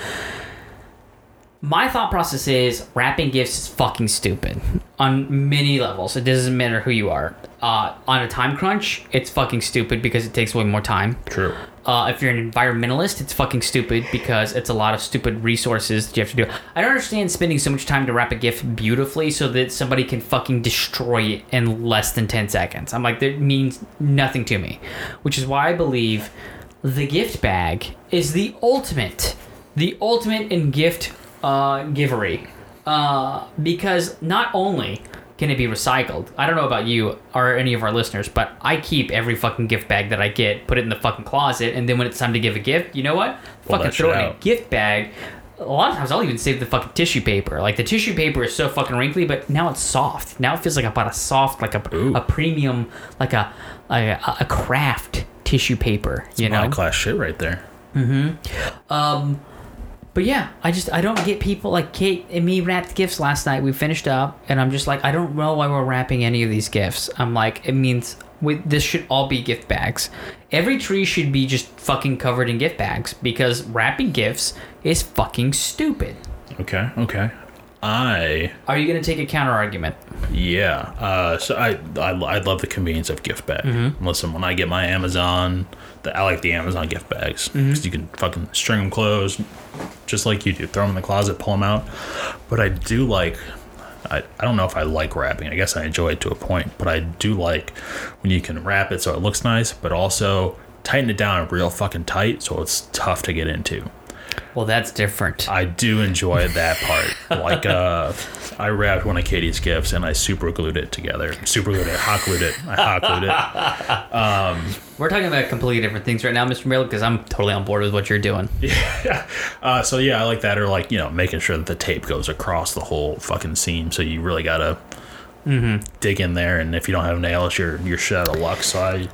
my thought process is wrapping gifts is fucking stupid on many levels. It doesn't matter who you are. Uh, on a time crunch, it's fucking stupid because it takes way more time. True. Uh, if you're an environmentalist, it's fucking stupid because it's a lot of stupid resources that you have to do. I don't understand spending so much time to wrap a gift beautifully so that somebody can fucking destroy it in less than 10 seconds. I'm like, that means nothing to me. Which is why I believe the gift bag is the ultimate, the ultimate in gift uh, givery. Uh, because not only can it be recycled, I don't know about you or any of our listeners, but I keep every fucking gift bag that I get, put it in the fucking closet, and then when it's time to give a gift, you know what? Pull fucking throw it in a gift bag. A lot of times I'll even save the fucking tissue paper. Like the tissue paper is so fucking wrinkly, but now it's soft. Now it feels like I bought a soft, like a, Ooh. a premium, like a, a a craft tissue paper. You know, class shit right there. um, but yeah, I just I don't get people like Kate and me wrapped gifts last night. We finished up, and I'm just like I don't know why we're wrapping any of these gifts. I'm like it means we, this should all be gift bags. Every tree should be just fucking covered in gift bags because wrapping gifts is fucking stupid. Okay. Okay. I Are you gonna take a counter argument? yeah. Uh, so I, I I love the convenience of gift bag. Mm-hmm. Listen, when I get my Amazon, the, I like the Amazon gift bags Mm-hmm. because you can fucking string them closed, just like you do. Throw them in the closet, pull them out. But I do like. I, I don't know if I like wrapping. I guess I enjoy it to a point, but I do like when you can wrap it so it looks nice, but also tighten it down real fucking tight so it's tough to get into. Well, that's different. I do enjoy that part. like uh I wrapped one of Katie's gifts and I super glued it together. Super glued it, hot glued it. I hot glued it. We're talking about completely different things right now, Mr. Miller, because I'm totally on board with what you're doing. Uh, so yeah, I like that. Or like you know, making sure that the tape goes across the whole fucking seam. So you really gotta dig in there. And if you don't have nails, you're you're shit out of luck. So I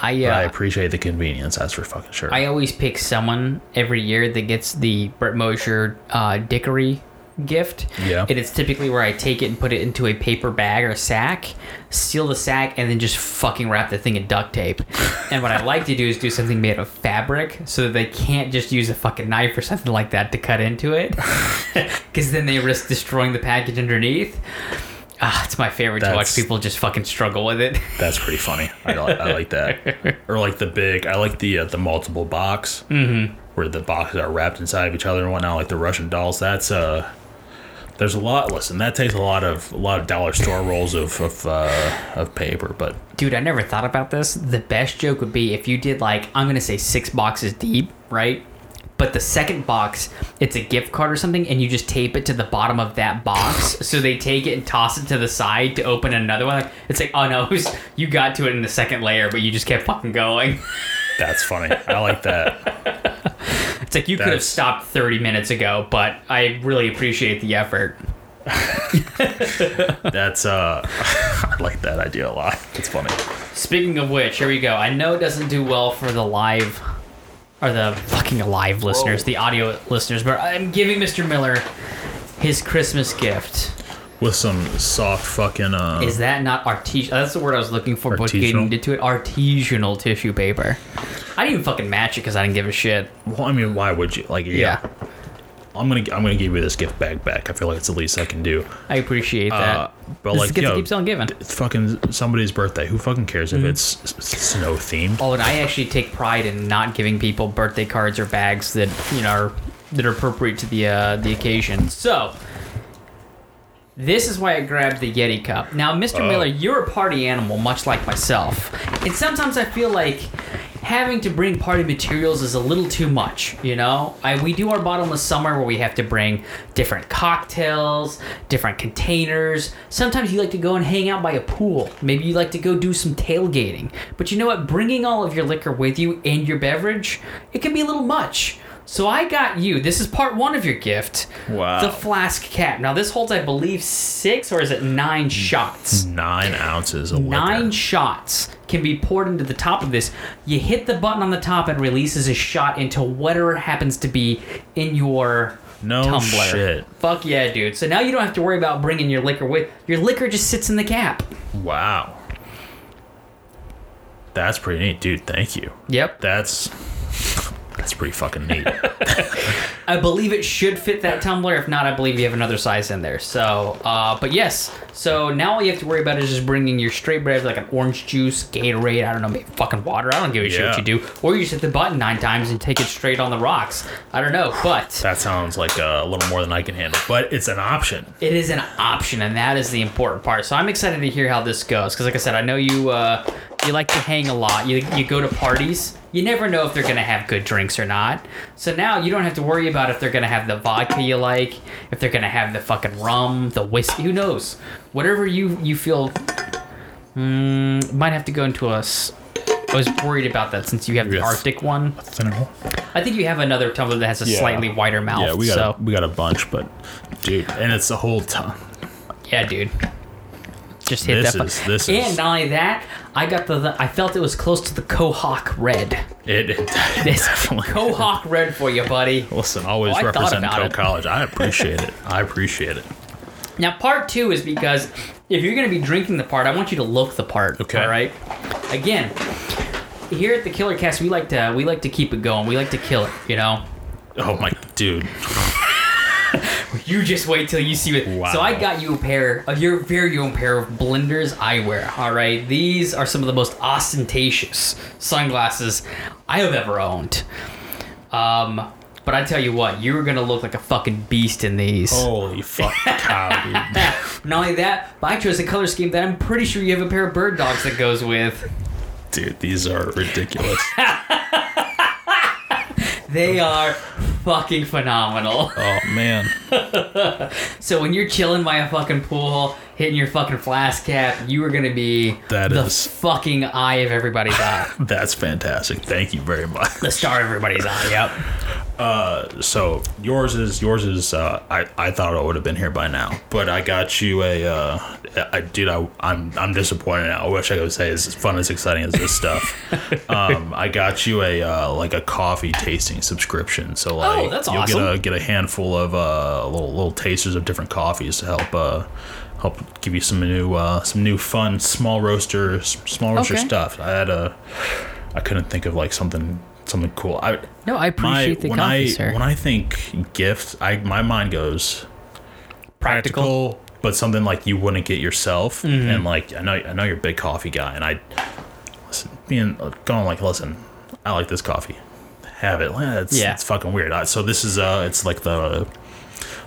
I but I uh, appreciate the convenience. That's for fucking sure. I always pick someone every year that gets the Brett Mosher uh, Dickory gift. Yeah. And it's typically where I take it and put it into a paper bag or sack, seal the sack, and then just fucking wrap the thing in duct tape. and what I like to do is do something made of fabric so that they can't just use a fucking knife or something like that to cut into it. Because then they risk destroying the package underneath. Ah, it's my favorite to watch That's- people just fucking struggle with it. That's pretty funny. I, li- I like that. Or like the big. I like the uh, the multiple box Mm-hmm. where the boxes are wrapped inside of each other and whatnot, like the Russian dolls. That's uh. There's a lot. Listen, that takes a lot of a lot of dollar store rolls of of, uh, of paper, but Dude, I never thought about this. The best joke would be if you did like I'm gonna say six boxes deep, right? But the second box, it's a gift card or something, and you just tape it to the bottom of that box. so they take it and toss it to the side to open another one. Like, It's like, oh no, was- you got to it in the second layer, but you just kept fucking going. that's funny. I like that. It's like you could have stopped 30 minutes ago, but I really appreciate the effort. That's uh, I like that idea a lot. It's funny. Speaking of which, here we go. I know it doesn't do well for the live or the fucking live listeners, the audio listeners, but I'm giving Mr. Miller his Christmas gift. With some soft fucking uh. Is that not artisanal? That's the word I was looking for. But getting into it, artisanal tissue paper. I didn't even fucking match it because I didn't give a shit. well, I mean, why would you? Like, yeah. I'm gonna I'm gonna give you this gift bag back. I feel like it's the least I can do. I appreciate that. Uh, but this like, gift yo, keeps on giving. it's fucking somebody's birthday. Who fucking cares Mm-hmm. if it's s- s- snow themed? Oh, and I actually take pride in not giving people birthday cards or bags that you know are, that are appropriate to the uh, the occasion. So, this is why I grabbed the Yeti cup. Now, Mr. Oh. Miller, you're a party animal, much like myself, and sometimes I feel like having to bring party materials is a little too much. You know, I, we do our bottomless summer where we have to bring different cocktails, different containers. Sometimes you like to go and hang out by a pool. Maybe you like to go do some tailgating. But you know what? Bringing all of your liquor with you and your beverage, it can be a little much. So I got you. This is part one of your gift. Wow. The flask cap. Now this holds, I believe, six or is it nine shots? Nine ounces of Nine liquor. shots can be poured into the top of this. You hit the button on the top and releases a shot into whatever happens to be in your No tumbler. shit. Fuck yeah, dude. So now you don't have to worry about bringing your liquor with. Your liquor just sits in the cap. Wow. That's pretty neat, dude. Thank you. Yep. That's that's pretty fucking neat. I believe it should fit that tumbler. If not, I believe you have another size in there. So, uh, but yes. So now all you have to worry about is just bringing your straight bread, like an orange juice, Gatorade, I don't know, maybe fucking water. I don't give a shit what you do. Or you just hit the button nine times and take it straight on the rocks. I don't know, but that sounds like a little more than I can handle, but it's an option. it is an option, and that is the important part. So I'm excited to hear how this goes because, like I said, I know you uh, You like to hang a lot. You you go to parties. You never know if they're gonna have good drinks or not. So now you don't have to worry about if they're gonna have the vodka you like, if they're gonna have the fucking rum, the whiskey. Who knows? Whatever you you feel. Mm, might have to go into a. I was worried about that since you have the Arctic one. Thinner? I think you have another tumbler that has a Yeah. slightly wider mouth. Yeah, we got so a, we got a bunch, but dude, and it's a whole ton. yeah, dude. Just hit This that. is- button. this and is- not only that, I got the, the. I felt it was close to the Kohawk Red. It, it This definitely. Kohawk Red for you, buddy. Listen, always Oh, represent Co it. College. I appreciate it. I appreciate it. Now, part two is because if you're going to be drinking the part, I want you to look the part. Okay. All right. Again, here at the Killer Cast, we like to we like to keep it going. We like to kill it. You know. Oh my dude. You just wait till you see it. Wow. So I got you a pair of your very own pair of Blenders eyewear. All right, these are some of the most ostentatious sunglasses I have ever owned. Um, but I tell you what, you're gonna look like a fucking beast in these. Holy fuck cow, dude. Not only that, but I chose a color scheme that I'm pretty sure you have a pair of bird dogs that goes with. Dude, these are ridiculous. They are fucking phenomenal. Oh man. So when you're chilling by a fucking pool, hitting your fucking flask cap, you are gonna be That the is- fucking eye of everybody's eye. That's fantastic. Thank you very much. the star of everybody's eye. Yep. So yours is yours is uh, I I thought I would have been here by now, but I got you a uh, I dude I I'm I'm disappointed now. I wish I could say it's as fun as exciting as this stuff. um, I got you a uh, like a coffee tasting subscription, so like Oh, that's you'll awesome. get a get a handful of uh little little tasters of different coffees to help uh help give you some new uh some new fun small roaster small roaster Okay. stuff. I had a I couldn't think of like something something cool. I No, I my appreciate the when coffee, I sir. when I think gift, I my mind goes Practical. Mm-hmm. practical, but something like you wouldn't get yourself. And like I know I know you're a big coffee guy, and I listen being going like listen, I like this coffee, have it. It's, Yeah. it's fucking weird. I, so this is uh, it's like the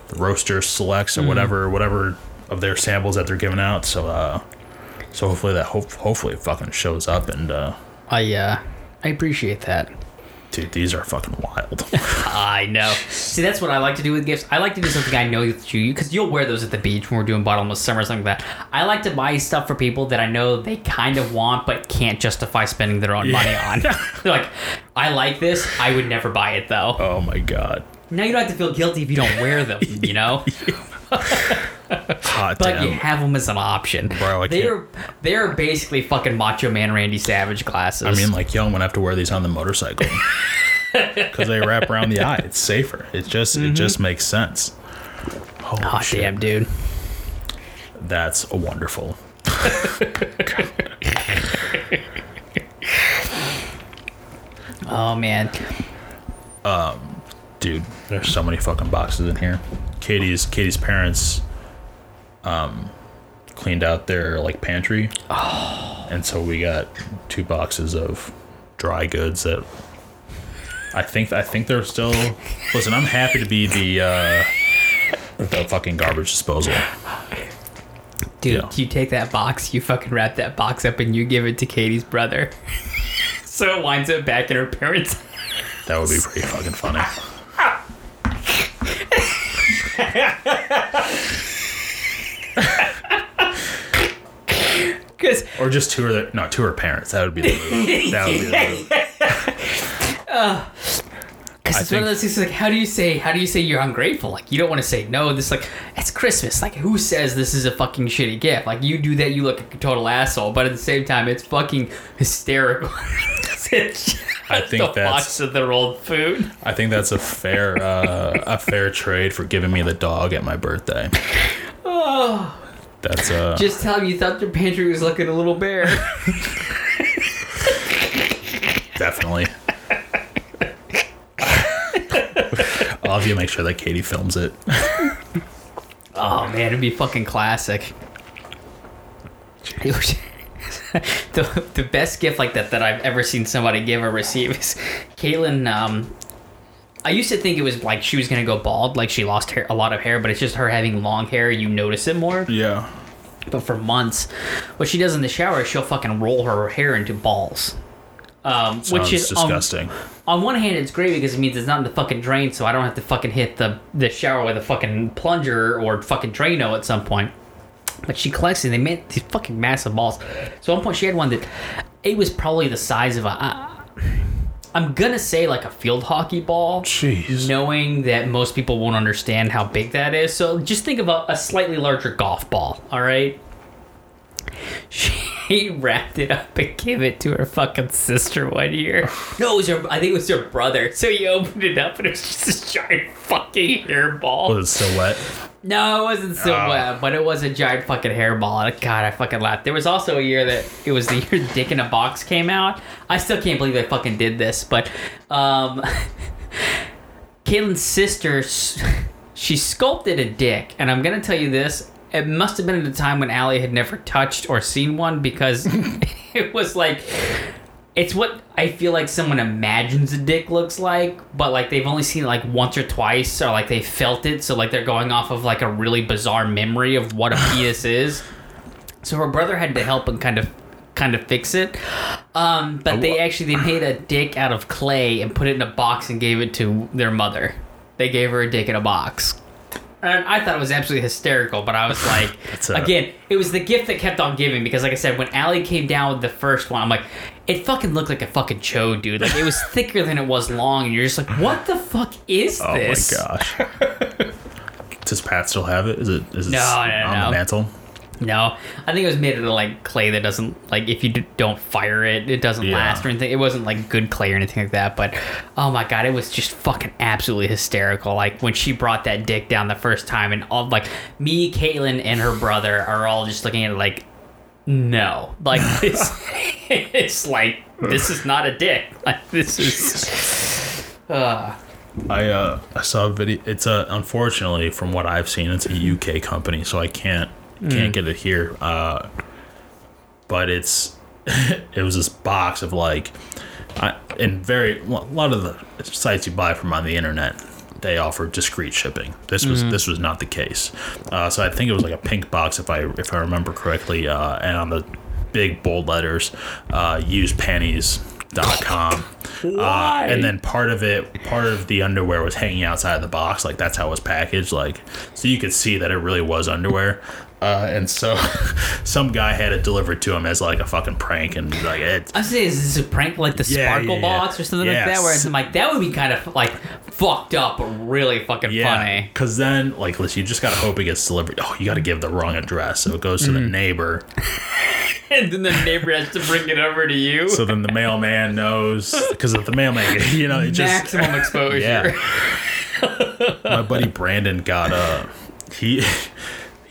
the roaster selects Mm-hmm. or whatever whatever of their samples that they're giving out. So uh, so hopefully that hope hopefully it fucking shows up and. uh I uh, I appreciate that. Dude, these are fucking wild. I know. See, that's what I like to do with gifts. I like to do something I know that you because you'll wear those at the beach when we're doing bottomless summer or something like that. I like to buy stuff for people that I know they kind of want but can't justify spending their own money on. They're like, I like this. I would never buy it though. oh my god. Now you don't have to feel guilty if you don't wear them. You know. But damn. you have them as an option. Bro, I they're they're basically fucking Macho Man Randy Savage glasses. I mean, like, yo, I'm gonna have to wear these on the motorcycle because they wrap around the eye. It's safer. It just, it just makes sense. Holy oh shit, damn, dude. that's wonderful. Oh man. Um, Dude, there's so many fucking boxes in here. Katie's Katie's parents, um, cleaned out their like pantry, and so we got two boxes of dry goods that. I think I think they're still. Listen, I'm happy to be the uh, the fucking garbage disposal. Dude, Yeah. you take that box, you fucking wrap that box up, and you give it to Katie's brother. so it winds up back in her parents' That would be pretty fucking funny. Or just two to her, no, to her parents. That would be the move. That would be the move. Uh, it's I one of those things like, how do you say, how do you say you're ungrateful? Like, you don't want to say no. This, like, it's Christmas. Like, who says this is a fucking shitty gift? Like, you do that, you look like a total asshole. But at the same time, it's fucking hysterical. I think the that's- box of their old food. I think that's a fair uh, a fair trade for giving me the dog at my birthday. Oh, That's uh just tell them you thought your pantry was looking a little bare. definitely. I'll have you make sure that Katie films it. Oh man, it'd be fucking classic. The the best gift like that that I've ever seen somebody give or receive is Caitlin. Um, I used to think it was like she was gonna go bald, like she lost hair, a lot of hair, but it's just her having long hair. You notice it more. Yeah. But for months, what she does in the shower is she'll fucking roll her hair into balls. Um, which is disgusting. on one hand, it's great because it means it's not in the fucking drain, so I don't have to fucking hit the the shower with a fucking plunger or fucking Drano at some point. But she collects and They made these fucking massive balls. So at one point, she had one that it was probably the size of a. Uh, I'm gonna say like a field hockey ball. Jeez. Knowing that most people won't understand how big that is, so just think of a, a slightly larger golf ball. All right. She wrapped it up and gave it to her fucking sister one year. No, it was her. I think it was her brother. So he opened it up and it was just this giant fucking hairball. Was it still wet? No, it wasn't so Oh. wet, but it was a giant fucking hairball. And God, I fucking laughed. There was also a year that it was the year Dick in a Box came out. I still can't believe they fucking did this, but um, Caitlin's sister, she sculpted a dick, and I'm gonna tell you this. It must have been at a time when Allie had never touched or seen one because it was like it's what I feel like someone imagines a dick looks like, but like they've only seen it like once or twice, or like they felt it, so like they're going off of like a really bizarre memory of what a penis is. So her brother had to help and kind of kind of fix it. Um, but they actually they made a dick out of clay and put it in a box and gave it to their mother. They gave her a dick in a box. And I thought it was absolutely hysterical, but I was like, again, it was the gift that kept on giving because, like I said, when Allie came down with the first one, I'm like, it fucking looked like a fucking chode, dude. Like it was thicker than it was long, and you're just like, what the fuck is Oh this? Oh my gosh. Does Pat still have it? Is it is it No, no, on no. the mantle? No, I think it was made out of like clay that doesn't like if you d- don't fire it, it doesn't Yeah. last or anything. It wasn't like good clay or anything like that. But oh my god, it was just fucking absolutely hysterical. Like when she brought that dick down the first time, and all like me, Caitlin, and her brother are all just looking at it like, no, like this. it's like this is not a dick. Like this is. Uh, I uh I saw a video. It's a unfortunately from what I've seen, it's a UK company, so I can't can't get it here. Uh, but it's it was this box of like, I and very a lot of the sites you buy from on the internet. They offer discreet shipping. This was this was not the case. Uh, so I think it was like a pink box if I if I remember correctly. Uh, and on the big bold letters, uh, usepennies.com. Uh, and then part of it, part of the underwear was hanging outside of the box. Like that's how it was packaged. Like so you could see that it really was underwear. Uh, and so some guy had it delivered to him as like a fucking prank, and like it. I was saying, is this a prank like the Yeah, Sparkle yeah, yeah. Box or something like that? Where it's like that would be kind of like fucked up, but really fucking Yeah, funny. because then, like, listen, you just gotta hope it gets delivered. Oh, you gotta give the wrong address, so it goes to the Mm-hmm. neighbor. And then the neighbor has to bring it over to you. So then the mailman knows, because if the mailman, you know, it just Maximum exposure. Yeah. my buddy Brandon got uh he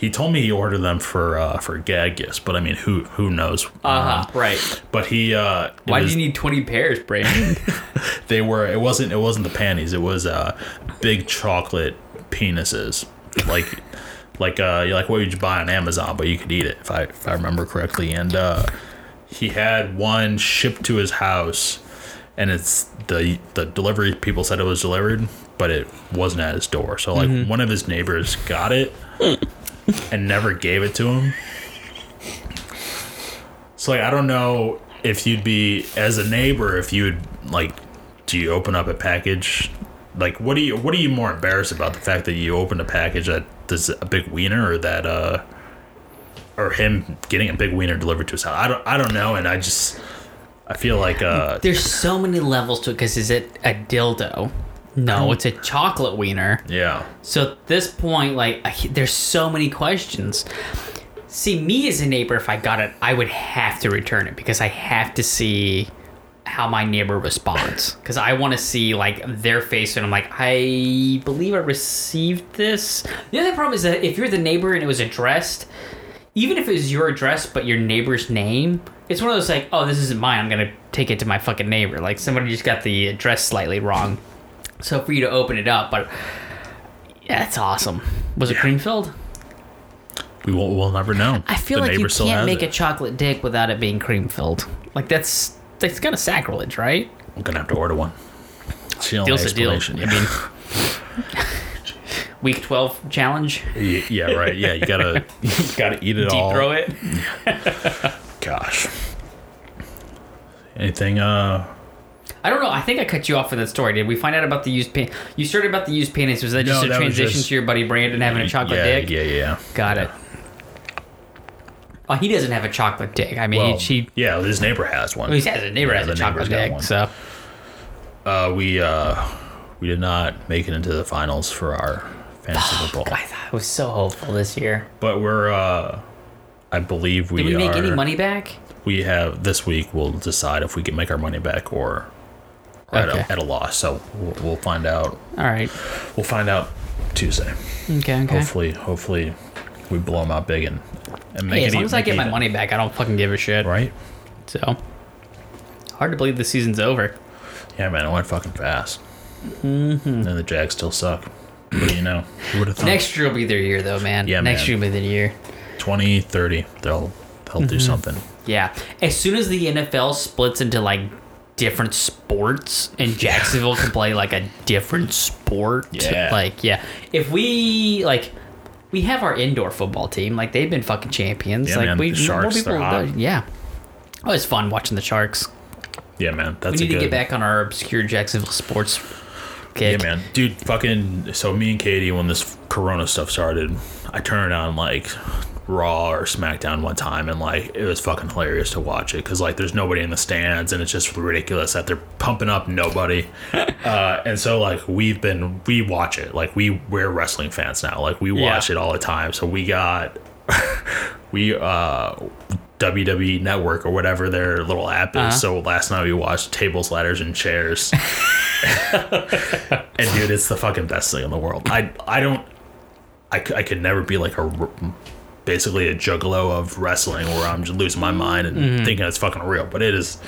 he told me he ordered them for uh for gag gifts, but I mean who who knows? Uh huh. Um, right. but he uh Why was- do you need twenty pairs, Brandon? they were it wasn't it wasn't the panties, it was uh big chocolate penises. Like like uh like what you buy on Amazon, but you could eat it if I if I remember correctly. And uh he had one shipped to his house and it's the the delivery people said it was delivered, but it wasn't at his door. So like one of his neighbors got it and never gave it to him. So like I don't know if you'd be as a neighbor if you would like do you open up a package like what do you what are you more embarrassed about the fact that you opened a package that does a big wiener or that uh or him getting a big wiener delivered to his house I don't I don't know and I just I feel like uh There's so many levels to it. Because is it a dildo? No, um, it's a chocolate wiener. yeah So at this point, like, I, there's so many questions. See, me as a neighbor, if I got it, I would have to return it because I have to see how my neighbor responds. Because I want to see, like, their face when I'm like, I believe I received this. The other problem is that if you're the neighbor and it was addressed, even if it was your address but your neighbor's name, it's one of those like, oh, this isn't mine. I'm gonna take it to my fucking neighbor. Like somebody just got the address slightly wrong. So for you to open it up, but yeah, it's awesome. Was it cream filled? we will we'll never know I feel The like you neighbor still can't has make it. a chocolate dick without it being cream filled. Like that's that's kind of sacrilege, right? I'm gonna have to order one It's the only Deal's a deal. I mean, week twelve challenge. Y- Yeah, right. Yeah, you gotta you gotta eat it Deep all. throw it. Gosh. Anything? Uh, I don't know. I think I cut you off for that story. Did we find out about the used pan? You started about the used panties. Was that No, just a that transition just- to your buddy Brandon having a chocolate yeah, dick? yeah, yeah. Got it. Oh, he doesn't have a chocolate dick. I mean, Well, he, he yeah, his neighbor has one. well, he has a neighbor Yeah, has a chocolate dick. one. So Uh, we uh, we did not make it into the finals for our fantasy football, I thought I was so hopeful this year. but we're uh, I believe we are. Did we make are. any money back? We have this week. We'll decide if we can make our money back or Okay. at, a, at a loss. So we'll, we'll find out. All right. We'll find out Tuesday. Okay. Okay. Hopefully, hopefully, we blow them out big and and make Hey, it. as long as I get it my money back, I don't fucking give a shit. right. So hard to believe the season's over. Yeah, man, it went fucking fast. Mm-hmm. And the Jags still suck. What do you know? Who would have thought? Next year will be their year, though, man. Yeah, Next man. year will be their year. 20, 30, they'll they'll do Mm-hmm. something. Yeah. As soon as the NFL splits into like different sports and Jacksonville can play like a different sport. Yeah. Like, yeah. If we like we have our indoor football team, like they've been fucking champions. Yeah, like man, we the Sharks, they're hot. yeah. Oh, it's fun watching the Sharks. Yeah, man, That's We need a to get back on our obscure Jacksonville sports Yeah, man, dude, fucking. So me and Katie, when this Corona stuff started, I turned on like Raw or SmackDown one time, and like it was fucking hilarious to watch it because like there's nobody in the stands, and it's just ridiculous that they're pumping up nobody. uh, and so like we've been we watch it like we we're wrestling fans now, like we watch Yeah. it all the time. So we got we uh WWE Network or whatever their little app is. Uh-huh. So last night we watched tables, ladders, and chairs. and dude, it's the fucking best thing in the world. I I don't I, I could never be like a basically a juggalo of wrestling where I'm just losing my mind and Mm-hmm. thinking it's fucking real. But it is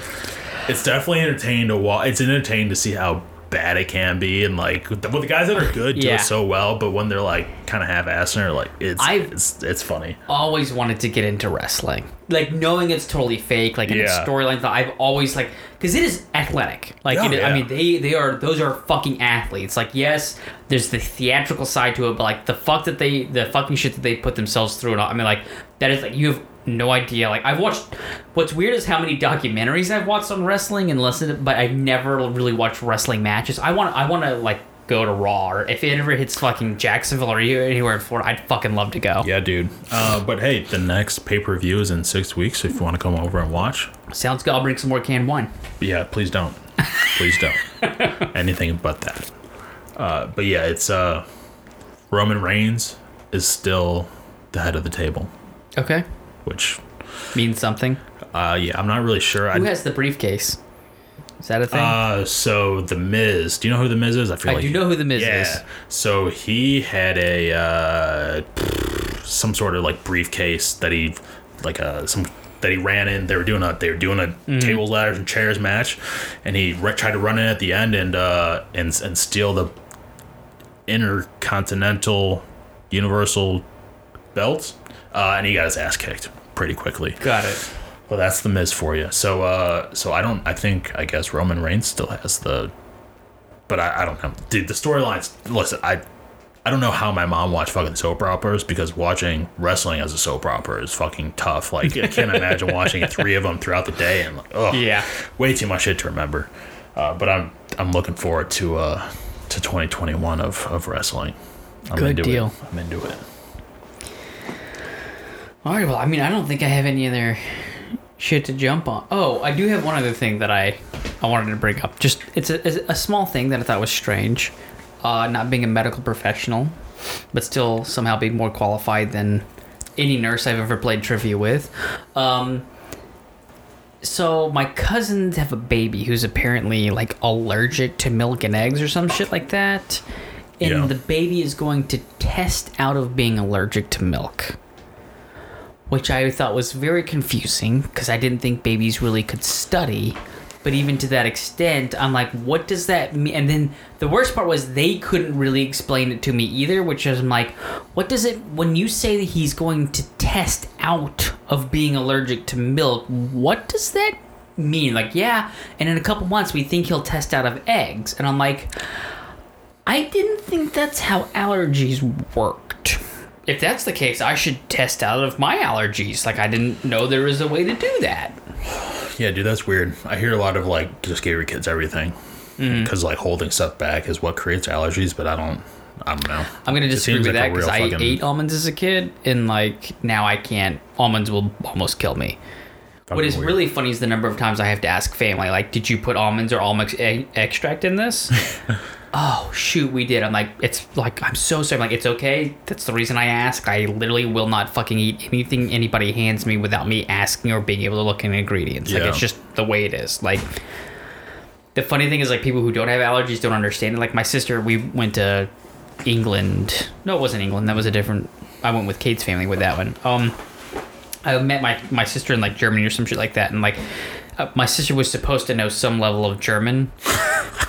it's definitely entertaining to watch. It's entertaining to see how bad it can be and like the, well, the guys that are good do Yeah. it so well, but when they're like kind of half-assed and they're like it's I've- it's it's funny. always wanted to get into wrestling. Like knowing it's totally fake, like in the Yeah. storyline that I've always like because it is athletic. Like Oh, it, I mean they they are those are fucking athletes. Like yes, there's the theatrical side to it, but like the fuck that they the fucking shit that they put themselves through and all, I mean like that is like you have no idea. Like I've watched what's weird is how many documentaries I've watched on wrestling and listened but I've never really watched wrestling matches. I want I want to like go to Raw or if it ever hits fucking Jacksonville or anywhere in Florida, I'd fucking love to go. Yeah, dude. Uh, but hey, the next pay-per-view is in 6 weeks if you want to come over and watch. Sounds good. I'll bring some more canned wine. Yeah, please don't. Please don't. Anything but that. Uh, but yeah, it's uh, Roman Reigns is still the head of the table, Okay. Which Means something. uh, yeah, I'm not really sure. Who I, has the briefcase? Is that a thing? uh, so the Miz, do you know who the Miz is? I feel I like do you know who the Miz yeah. is. So he had a uh, some sort of like briefcase that he like uh, some that he ran in. They were doing a they were doing a Mm-hmm. tables, ladders, and chairs match, and he re- tried to run in at the end and uh, and and steal the intercontinental universal belts, uh, and he got his ass kicked pretty quickly. Got it. Well, that's the Miz for you. So, uh, so I don't. I think I guess Roman Reigns still has the, but I, I don't know, dude. The storylines. Listen, I, I don't know how my mom watched fucking soap operas because watching wrestling as a soap opera is fucking tough. Like I can't imagine watching three of them throughout the day and like, oh, Yeah. way too much shit to remember. Uh, but I'm I'm looking forward to uh to 2021 of of wrestling. I'm Good into deal. It. I'm into it. All right. Well, I mean, I don't think I have any other shit to jump on. Oh, I do have one other thing that I I wanted to bring up. Just it's a, it's a small thing that I thought was strange. Uh, not being a medical professional, but still somehow being more qualified than any nurse I've ever played trivia with. Um, so my cousins have a baby who's apparently like allergic to milk and eggs or some shit like that. And Yeah. the baby is going to test out of being allergic to milk. Which I thought was very confusing because I didn't think babies really could study. But even to that extent, I'm like, what does that mean? And then the worst part was they couldn't really explain it to me either, which is I'm like, what does it, when you say that he's going to test out of being allergic to milk, what does that mean? Like, yeah, and in a couple months we think he'll test out of eggs. And I'm like, I didn't think that's how allergies worked. If that's the case, I should test out of my allergies. Like I didn't know there was a way to do that. Yeah, dude, that's weird. I hear a lot of like just give your kids everything Mm-hmm. because like holding stuff back is what creates allergies. But I don't, I don't know. I'm gonna disagree with like that because real I fucking- ate almonds as a kid, and like now I can't. Almonds will almost kill me. what Fucking is weird. really funny is the number of times I have to ask family, like, "Did you put almonds or almond extract in this?" oh shoot, we did. I'm like, it's like I'm so sorry. I'm like, it's okay. That's the reason I ask. I literally will not fucking eat anything anybody hands me without me asking or being able to look in ingredients. Like it's just the way it is. Like the funny thing is like people who don't have allergies don't understand it. Like my sister, we went to England. No, it wasn't England. That was a different. I went with Kate's family with that one. Um, I met my my sister in like Germany or some shit like that, and like uh, my sister was supposed to know some level of German.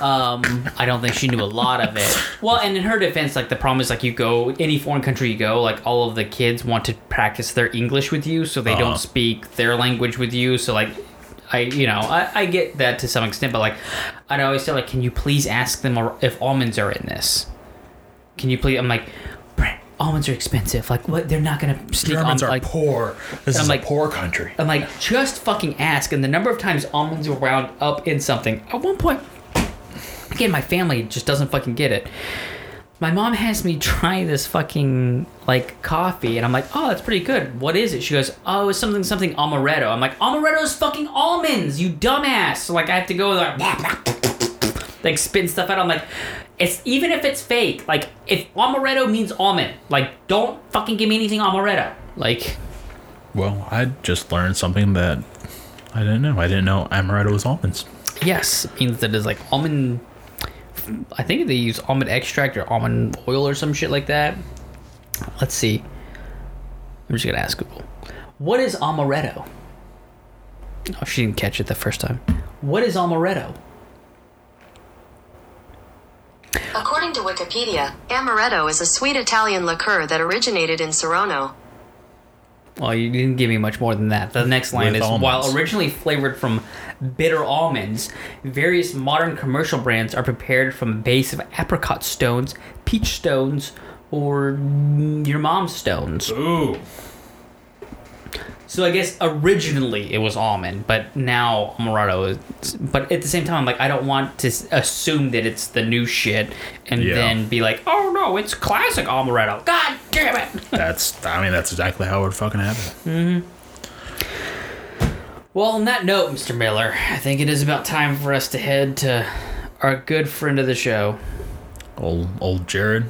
Um, I don't think she knew a lot of it. Well, and in her defense, like the problem is like you go any foreign country you go, like all of the kids want to practice their English with you, so they Uh-huh. don't speak their language with you. So like. I, you know, I, I get that to some extent, but like, I'd always say, like, can you please ask them if almonds are in this? Can you please? I'm like, almonds are expensive. Like, what? They're not gonna sneak Germans on, are like, poor. This I'm is like- a poor country. I'm like, just fucking ask. And the number of times almonds were wound up in something. At one point, again, my family just doesn't fucking get it. My mom has me try this fucking like coffee, and I'm like, oh, that's pretty good. What is it? She goes, oh, it's something something amaretto. I'm like, amaretto's fucking almonds, you dumbass. So like, I have to go like, like spitting stuff out. I'm like, it's even if it's fake. Like, if amaretto means almond, like, don't fucking give me anything amaretto. Like, Well, I just learned something that I didn't know. I didn't know amaretto was almonds. Yes, it means that it's like almond. I think they use almond extract or almond oil or some shit like that. Let's see. I'm just gonna ask Google. What is amaretto? Oh, she didn't catch it the first time. What is amaretto? According to Wikipedia, amaretto is a sweet Italian liqueur that originated in Saronno. Well, you didn't give me much more than that. The next line With is while originally flavored from bitter almonds, various modern commercial brands are prepared from a base of apricot stones, peach stones, or your mom's stones. Ooh. So I guess originally it was almond, but now amaretto is. But at the same time, like, I don't want to assume that it's the new shit and Yeah. then be like, oh no, it's classic amaretto. God damn it. That's. I mean, that's exactly how it would fucking happen. Well, on that note, Mr. Miller, I think it is about time for us to head to our good friend of the show, Old old Jared.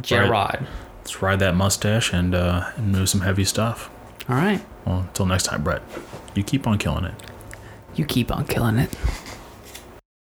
Gerard. Let's ride that mustache and uh, and move some heavy stuff. All right. Well, until next time, Brett. You keep on killing it. You keep on killing it.